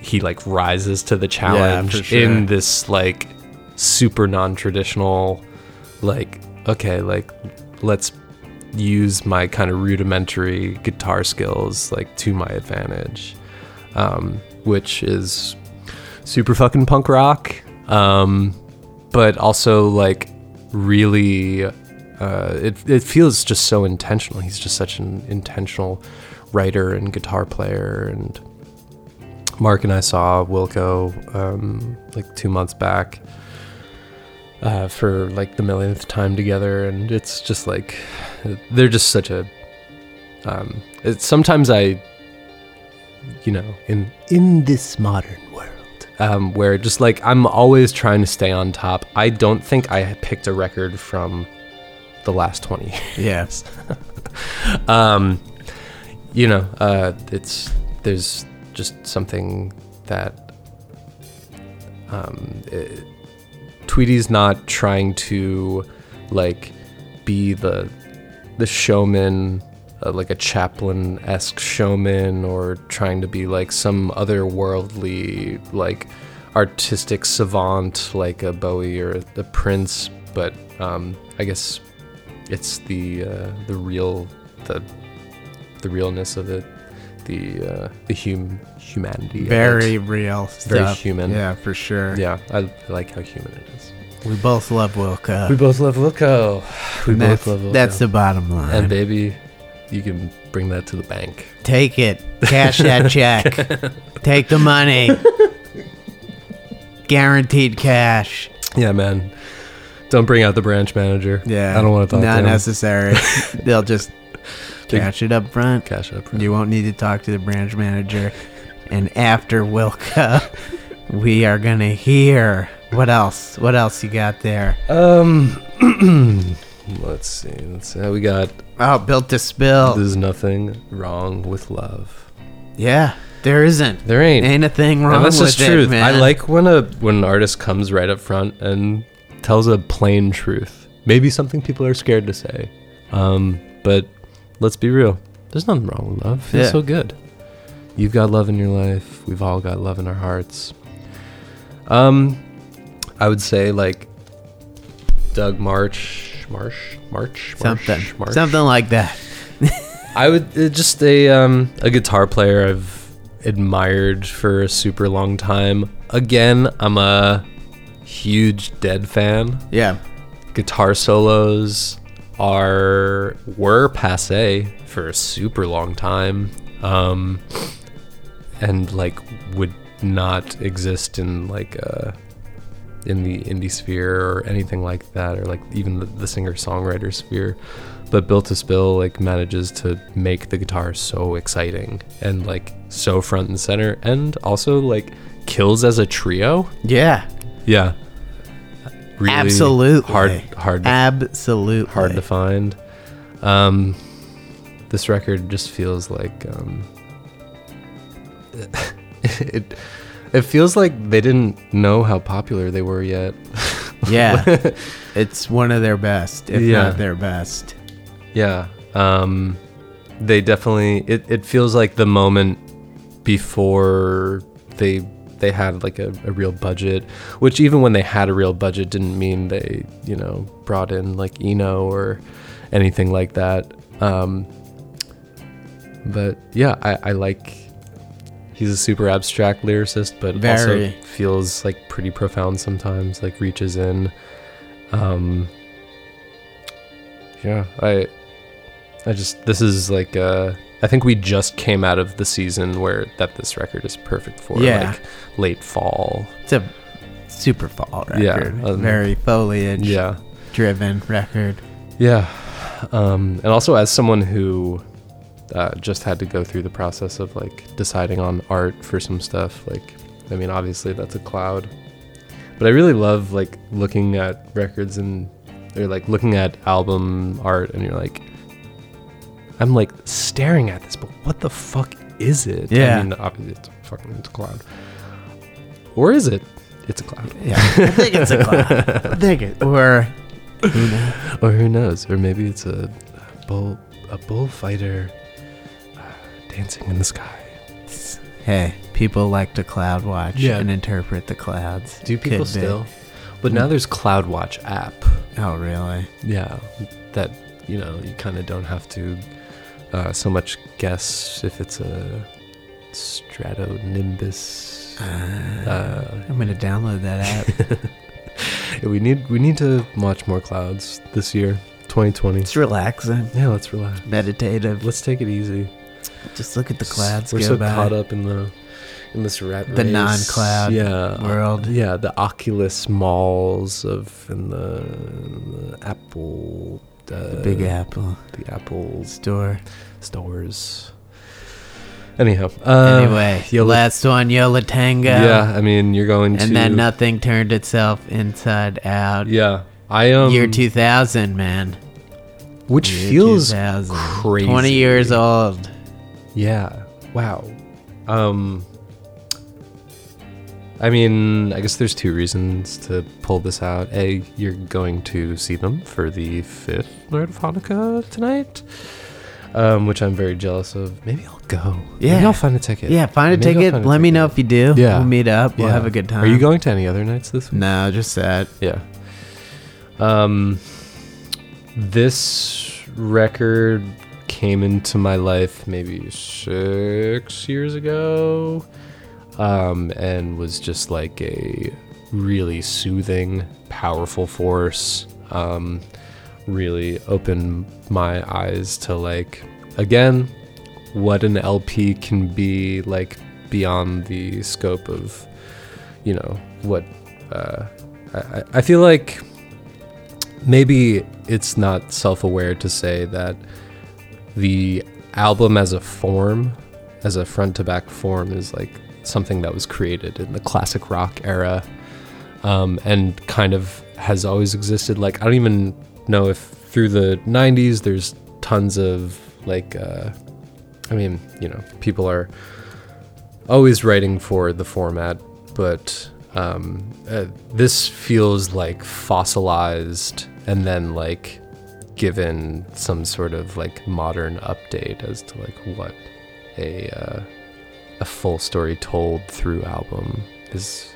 he like rises to the challenge for sure. in this like super non-traditional like okay like let's use my kind of rudimentary guitar skills like to my advantage um, which is super fucking punk rock um, but also like really uh, it, it feels just so intentional he's just such an intentional writer and guitar player and mark and i saw wilco um, like two months back uh, for like the millionth time together, and it's just like they're just such a. Um, it's, sometimes I, you know, in in this modern world, um, where just like I'm always trying to stay on top. I don't think I picked a record from the last twenty years Yes. [LAUGHS] um, you know, uh, it's there's just something that um, it, Tweedy's not trying to like be the the showman, uh, like a Chaplin esque showman, or trying to be like some otherworldly like artistic savant like a Bowie or a, Prince. But um, I guess it's the uh, the real the the realness of it, the uh, the hum humanity. Very real Very stuff. human. Yeah, for sure. Yeah, I like how human it is. We both love Wilco. We both love Wilco. We both love Wilco. that's the bottom line. and baby, you can bring that to the bank. Take it. Cash that [LAUGHS] check. Take the money. Guaranteed cash. Yeah, man. Don't bring out the branch manager. Yeah. I don't want to talk Not to him. necessary. [LAUGHS] They'll just cash it up front. Cash up. Front. You won't need to talk to the branch manager. And after Wilco, [LAUGHS] we are going to hear. What else? What else you got there? Um, [CLEARS THROAT] let's see. Let's see. We got. Oh, built to spill. There's nothing wrong with love. Yeah, there isn't. There ain't. Ain't a thing wrong and that's with just truth. man. I like when a when an artist comes right up front and tells a plain truth. Maybe something people are scared to say. Um, but let's be real. There's nothing wrong with love. It's Yeah. so good. You've got love in your life. We've all got love in our hearts. Um, I would say like Doug Martsch Marsh, March, Something, Marsh, something like that. [LAUGHS] I would just a um a guitar player I've admired for a super long time. Again, I'm a huge Dead fan. Yeah, Guitar solos are were passe for a super long time. Um and like would not exist in like uh in the indie sphere or anything like that or like even the, the singer songwriter sphere. But built to spill like manages to make the guitar so exciting and like so front and center and also like kills as a trio. Yeah, yeah. Really absolutely. hard hard absolutely. hard to find. Um this record just feels like um [LAUGHS] it it feels like they didn't know how popular they were yet Yeah, [LAUGHS] it's one of their best, if Yeah. not their best. Yeah. Um they definitely it, it feels like the moment before they they had like a, a real budget, which even when they had a real budget didn't mean they, you know, brought in like Eno or anything like that. Um but yeah, I, I like he's a super abstract lyricist, but Very. also feels like pretty profound sometimes, like reaches in. Um yeah, I I just this is like uh I think we just came out of the season where that this record is perfect for Yeah. like late fall. It's a super fall Yeah, record. um, Very foliage Yeah. driven record. Yeah. Um and also as someone who uh, just had to go through the process of like deciding on art for some stuff like I mean obviously that's a cloud. But I really love like looking at records and or like looking at album art and you're like I'm like staring at this, but what the fuck is it? Yeah. I mean, obviously it's a fucking it's a cloud. Or is it? It's a cloud. Yeah, I think it's a cloud. [LAUGHS] I think it, or who knows? Or who knows? Or maybe it's a bull a bullfighter dancing in the sky. Hey, people like to cloud watch Yeah. and interpret the clouds. Do people Could be. still? But now there's CloudWatch app. Oh, really? Yeah, that you know you kind of don't have to uh, so much guess if it's a Strato Nimbus. Uh, Uh, I'm gonna download that app. [LAUGHS] yeah, we need we need to watch more clouds this year, 2020. it's relaxing, Yeah, let's relax. meditative. Let's take it easy. Just look at the clouds We're go so by. caught up in the in this rat The non-cloud yeah, world. Yeah, the Oculus malls of and the, the Apple, uh, The Big Apple the Apple store. stores. Anyhow, uh, anyway, Yola- last one, Yo La Tengo. yeah, I mean you're going to And then nothing turned itself inside out. Yeah, I um Year 2000, man. which Year feels 2000. crazy. 20 years old. Yeah. Wow. Um I mean, I guess there's two reasons to pull this out. A, you're going to see them for the fifth Night of Hanukkah tonight, um, which I'm very jealous of. Maybe I'll go. Maybe Yeah. I'll find a ticket. Yeah, find a Maybe ticket. find a Let me ticket. know if you do. Yeah. We'll meet up. We'll Yeah. have a good time. Are you going to any other nights this week? No, just that. Yeah. Um, this record came into my life maybe six years ago, um, and was just like a really soothing, powerful force. Um, really opened my eyes to like again what an LP can be like beyond the scope of you know what uh, I, I- feel like maybe it's not self-aware to say that the album as a form as a front to back form is like something that was created in the classic rock era um, and kind of has always existed. Like i don't even know if through the 90s there's tons of like uh, i mean you know people are always writing for the format, but um, uh, this feels like fossilized and then like given some sort of like modern update as to like what a uh, a full story told through album is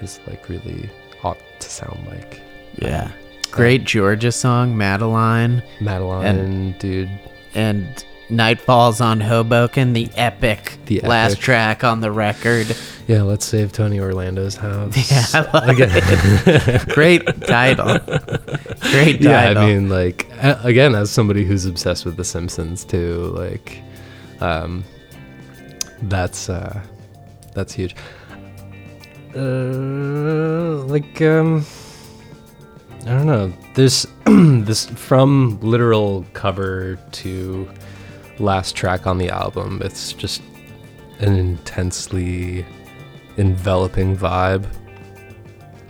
is like really ought to sound like. Yeah. Great Georgia song, Madeline, Madeline, dude. and Night Falls on Hoboken, the epic, The last track on the record. Yeah, let's save Tony Orlando's [LAUGHS] house. Yeah, I love Again. [LAUGHS] Great title. [LAUGHS] Great yeah, I mean, like again, as somebody who's obsessed with The Simpsons too, like, um, that's uh, that's huge. Uh, like, um, I don't know. There's [CLEARS THROAT] this from literal cover to last track on the album. It's just an intensely enveloping vibe.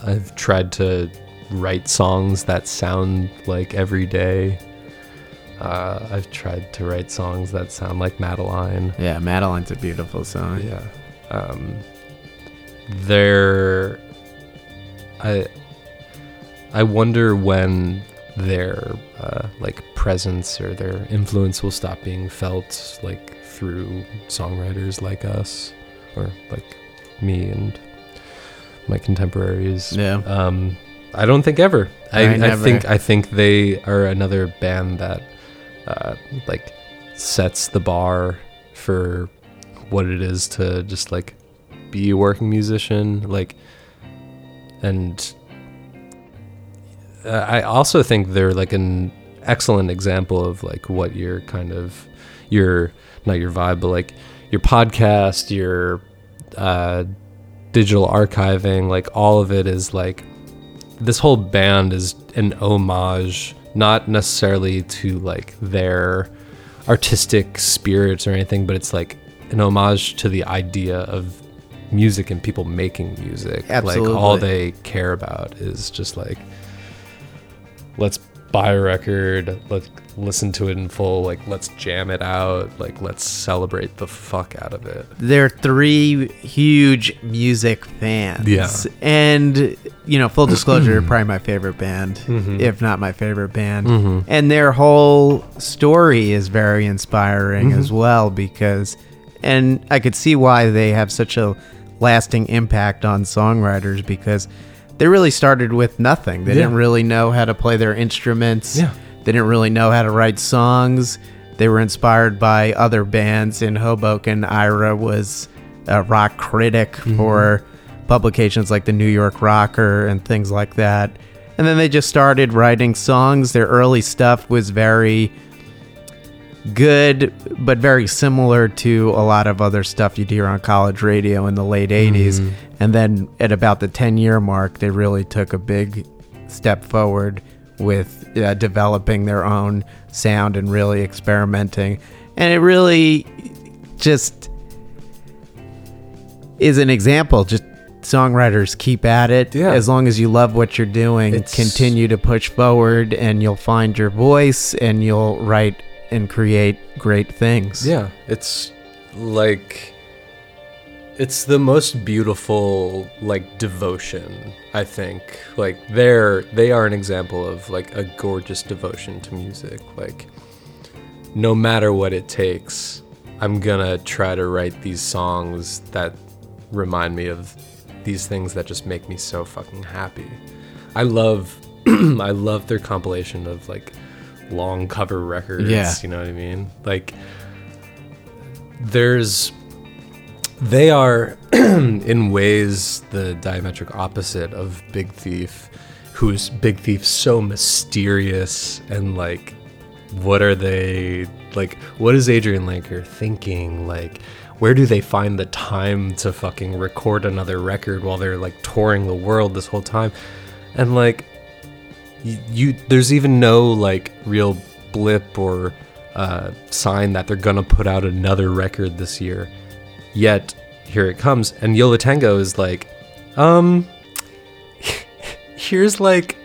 I've tried to write songs that sound like every day. Uh, I've tried to write songs that sound like Madeline. yeah, Madeline's a beautiful song. Yeah. Um, there, I, I wonder when their uh, like presence or their influence will stop being felt like through songwriters like us or like me and my contemporaries. Yeah. Um, I don't think ever. I, I I, think I think they are another band that uh, like sets the bar for what it is to just like be a working musician like and uh, I also think they're like an excellent example of like what your kind of your not your vibe but like your podcast your uh digital archiving like all of it is like this whole band is an homage not necessarily to like their artistic spirits or anything but it's like an homage to the idea of music and people making music. Like all they care about is just like let's buy a record let's listen to it in full like let's jam it out like let's celebrate the fuck out of it They're three huge music fans. Yeah. And, you know, full disclosure, [CLEARS THROAT] probably my favorite band, Mhm. if not my favorite band. Mhm. And their whole story is very inspiring Mhm. as well because, and I could see why they have such a lasting impact on songwriters because they really started with nothing. They Yeah. didn't really know how to play their instruments. Yeah. They didn't really know how to write songs. They were inspired by other bands in Hoboken. Ira was a rock critic mm-hmm. for publications like the New York Rocker and things like that. And then they just started writing songs. Their early stuff was very good, but very similar to a lot of other stuff you'd hear on college radio in the late 80s. And then at about the 10 year mark, they really took a big step forward with uh, developing their own sound and really experimenting. And it really just is an example. Just songwriters keep at it. Yeah. As long as you love what you're doing, It's- continue to push forward and you'll find your voice and you'll write and create great things. Yeah, it's like it's the most beautiful like devotion, I think. Like they're they are an example of like a gorgeous devotion to music. Like no matter what it takes, I'm gonna try to write these songs that remind me of these things that just make me so fucking happy. I love [CLEARS THROAT] I love their compilation of like long cover records. Yeah. You know what I mean? Like there's they are [CLEARS THROAT] in ways the diametric opposite of Big Thief, who's Big Thief so mysterious and like what are they like what is Adrianne Lenker thinking? Like where do they find the time to fucking record another record while they're like touring the world this whole time? And like you, you there's even no like real blip or uh, sign that they're gonna put out another record this year. Yet here it comes, and Yo La Tengo is like, um, [LAUGHS] here's like,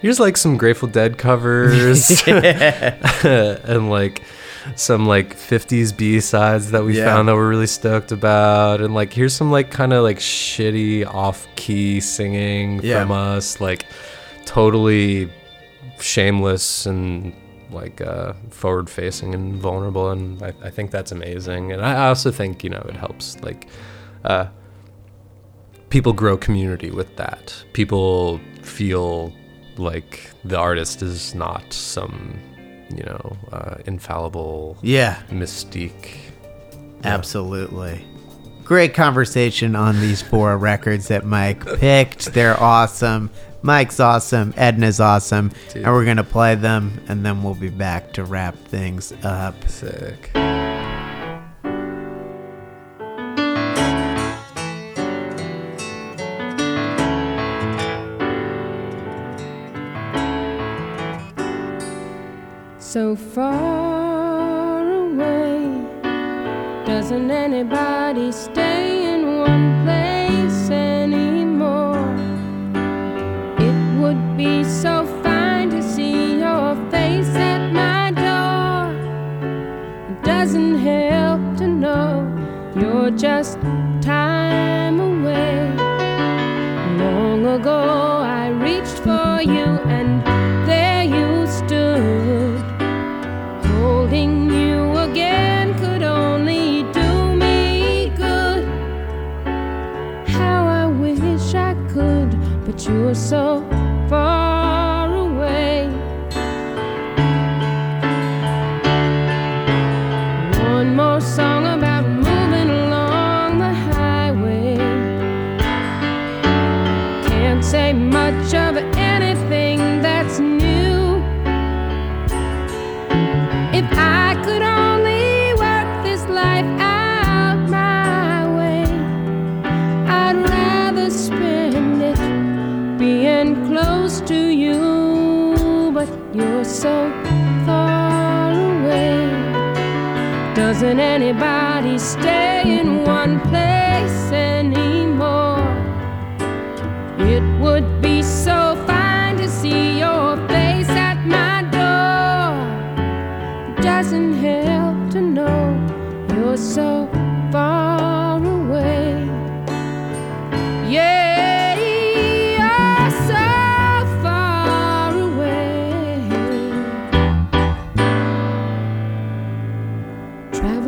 here's like some Grateful Dead covers, [LAUGHS] [LAUGHS] and like some like 50s B sides that we Yeah. found that we're really stoked about, and like here's some like kind of like shitty off key singing Yeah. from us, like totally shameless and like uh, forward facing and vulnerable and I, I, think that's amazing. And I also think you know it helps like uh, people grow community with that. People feel like the artist is not some you know uh, infallible yeah. mystique. Absolutely. Great conversation on these four [LAUGHS] records that Mike picked. They're awesome. Mike's awesome. Edna's awesome. Dude. And we're going to play them, and then we'll be back to wrap things up. Sick.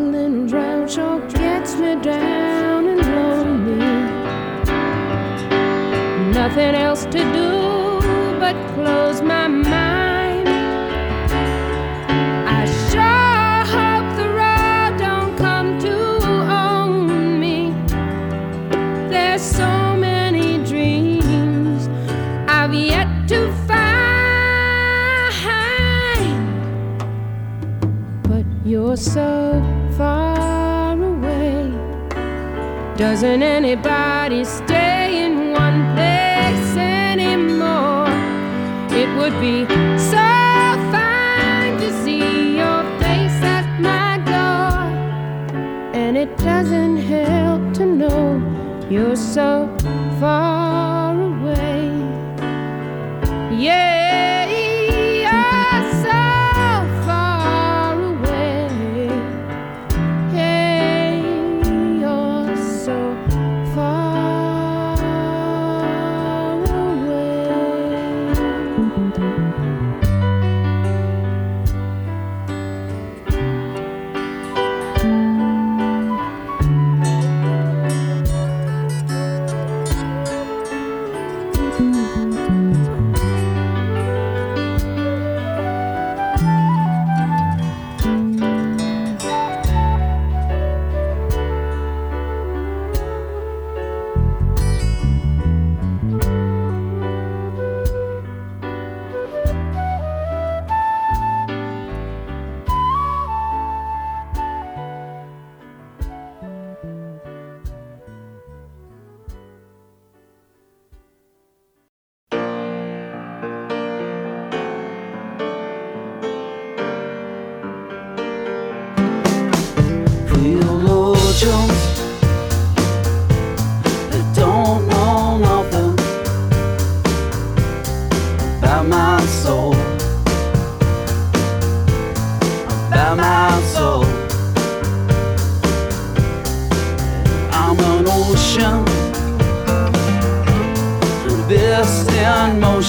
Traveling around sure gets me down and lonely. Nothing else to do but close my mouth. Doesn't anybody stay in one place anymore? It would be so fine to see your face at my door. And it doesn't help to know you're so far.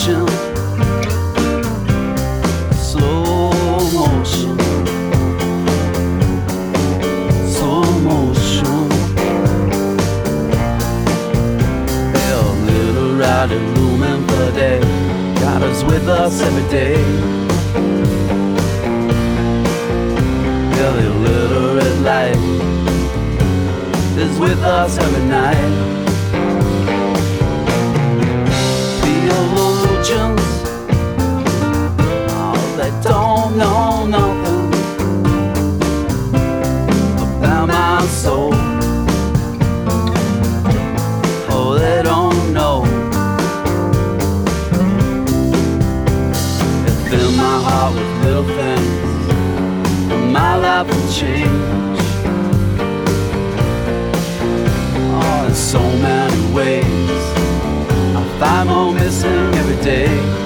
motion, slow motion, slow motion. Little and got us with us every day. Billy little red light is with us every night. change. Oh, in so many ways, I find more missing every day.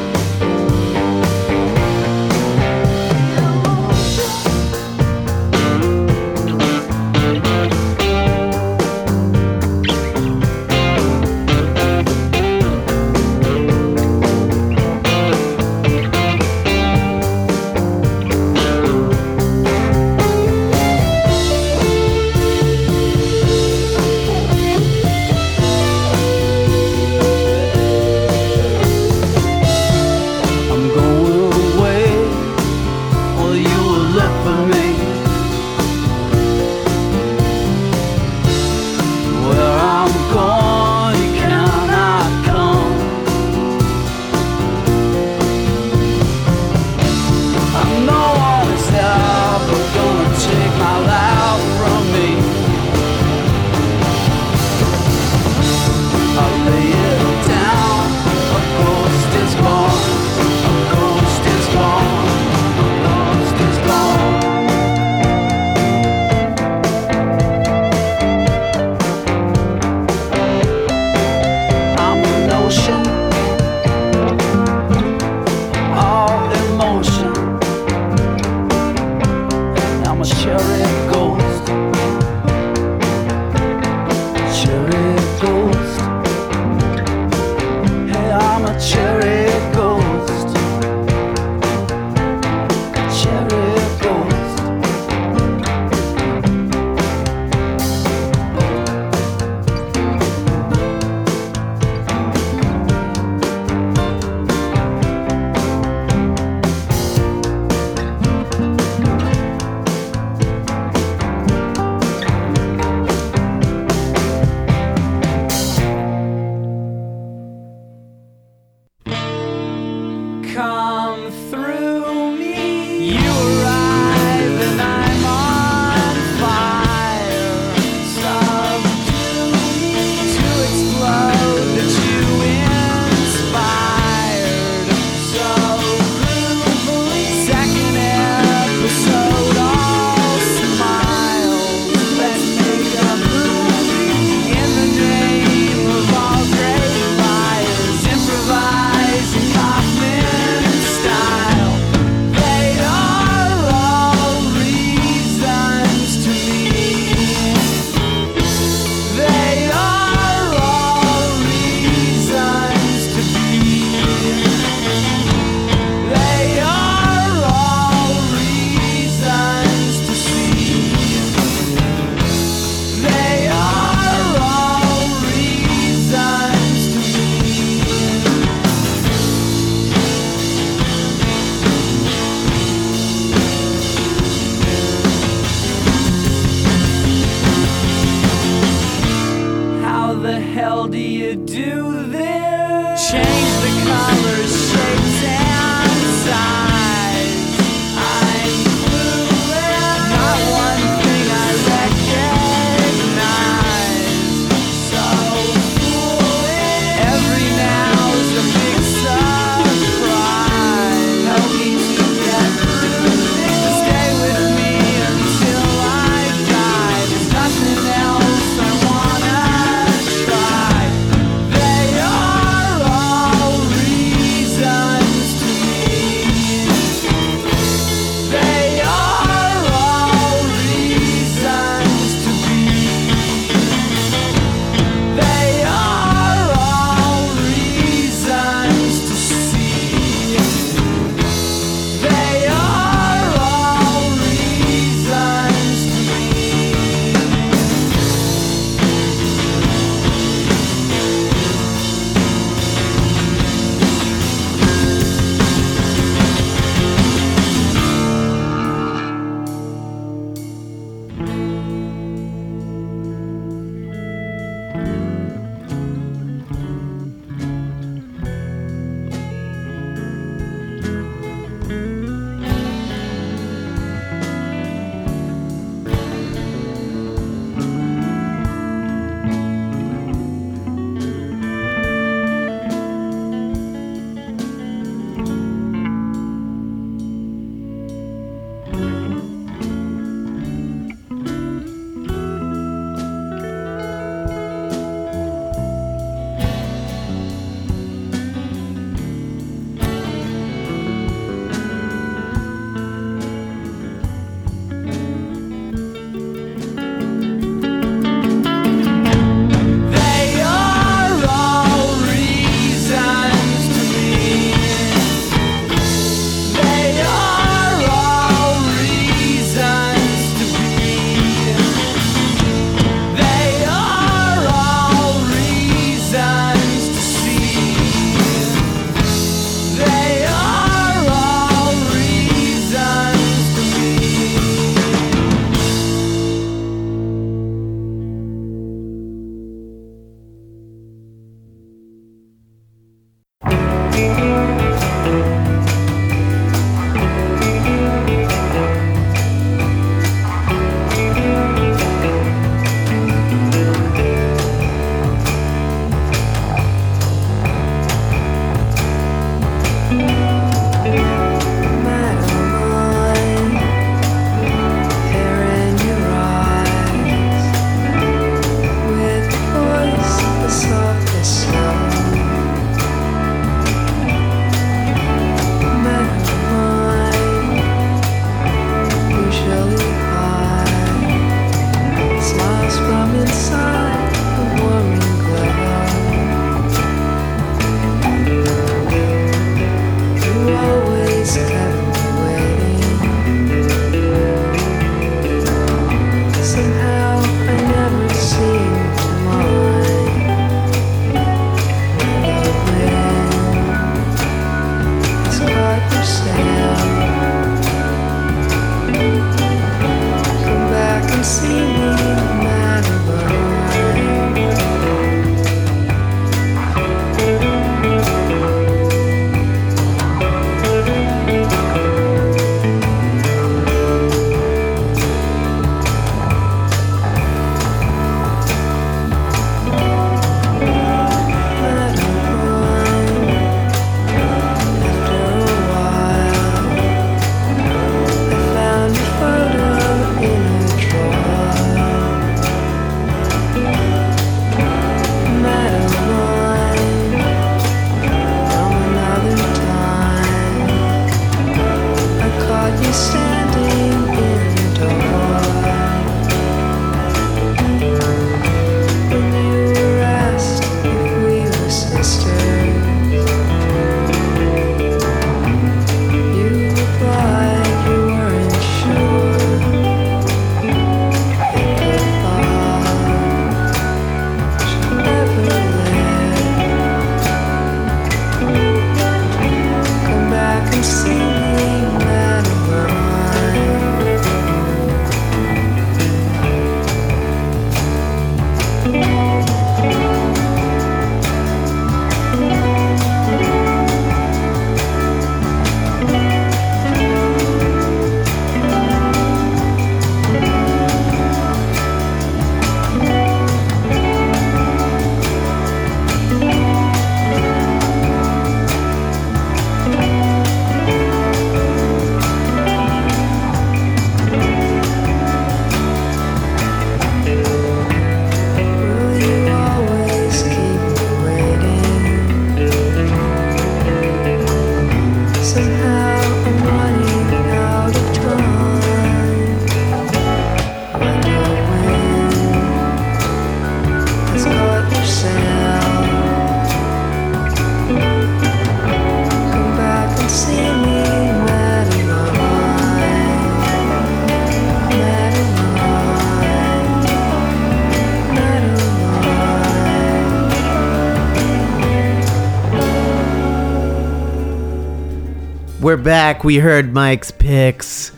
Back. We heard Mike's picks,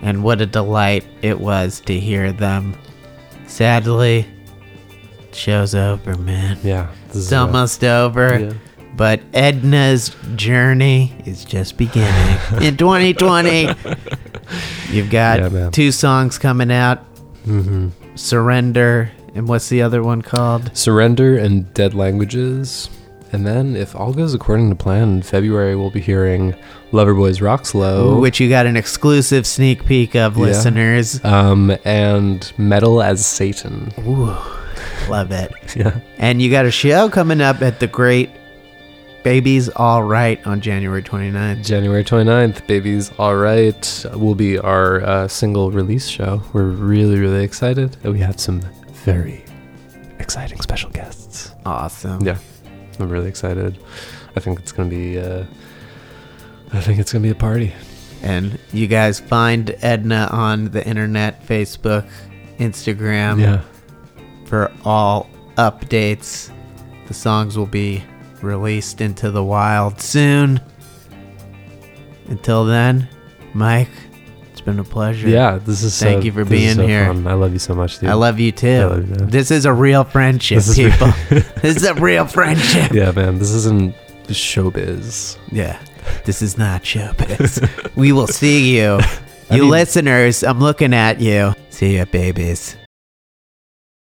and what a delight it was to hear them. Sadly, show's over, man. Yeah. This It's almost over. yeah. But Edna's journey is just beginning. [LAUGHS] In 2020, [LAUGHS] you've got Yeah, two songs coming out hmm Surrender, and what's the other one called? Surrender and Dead Languages. And then, if all goes according to plan, in February we'll be hearing Loverboys Rock Slow. Which you got an exclusive sneak peek of, listeners. um, and Metal as Satan. Ooh, love it. [LAUGHS] Yeah. And you got a show coming up at the Great Baby's All Right on January 29th. January 29th, Baby's All Right will be our uh, single release show. We're really, really excited. We have some very exciting special guests. Awesome. Yeah. I'm really excited. I think it's going to be, uh, I think it's to be a party. And you guys find Edna on the internet, Facebook, Instagram yeah. for all updates. The songs will be released into the wild soon. Until then, Mike, been a pleasure. Yeah. This is Thank so- you for being so here. fun. I love you so much, dude. I love you too. Love you, this is a real friendship, This is- people. [LAUGHS] this is a real friendship. Yeah, man. This isn't showbiz. Yeah. This is not showbiz. [LAUGHS] we will see you. You mean- listeners, I'm looking at you. See ya, babies.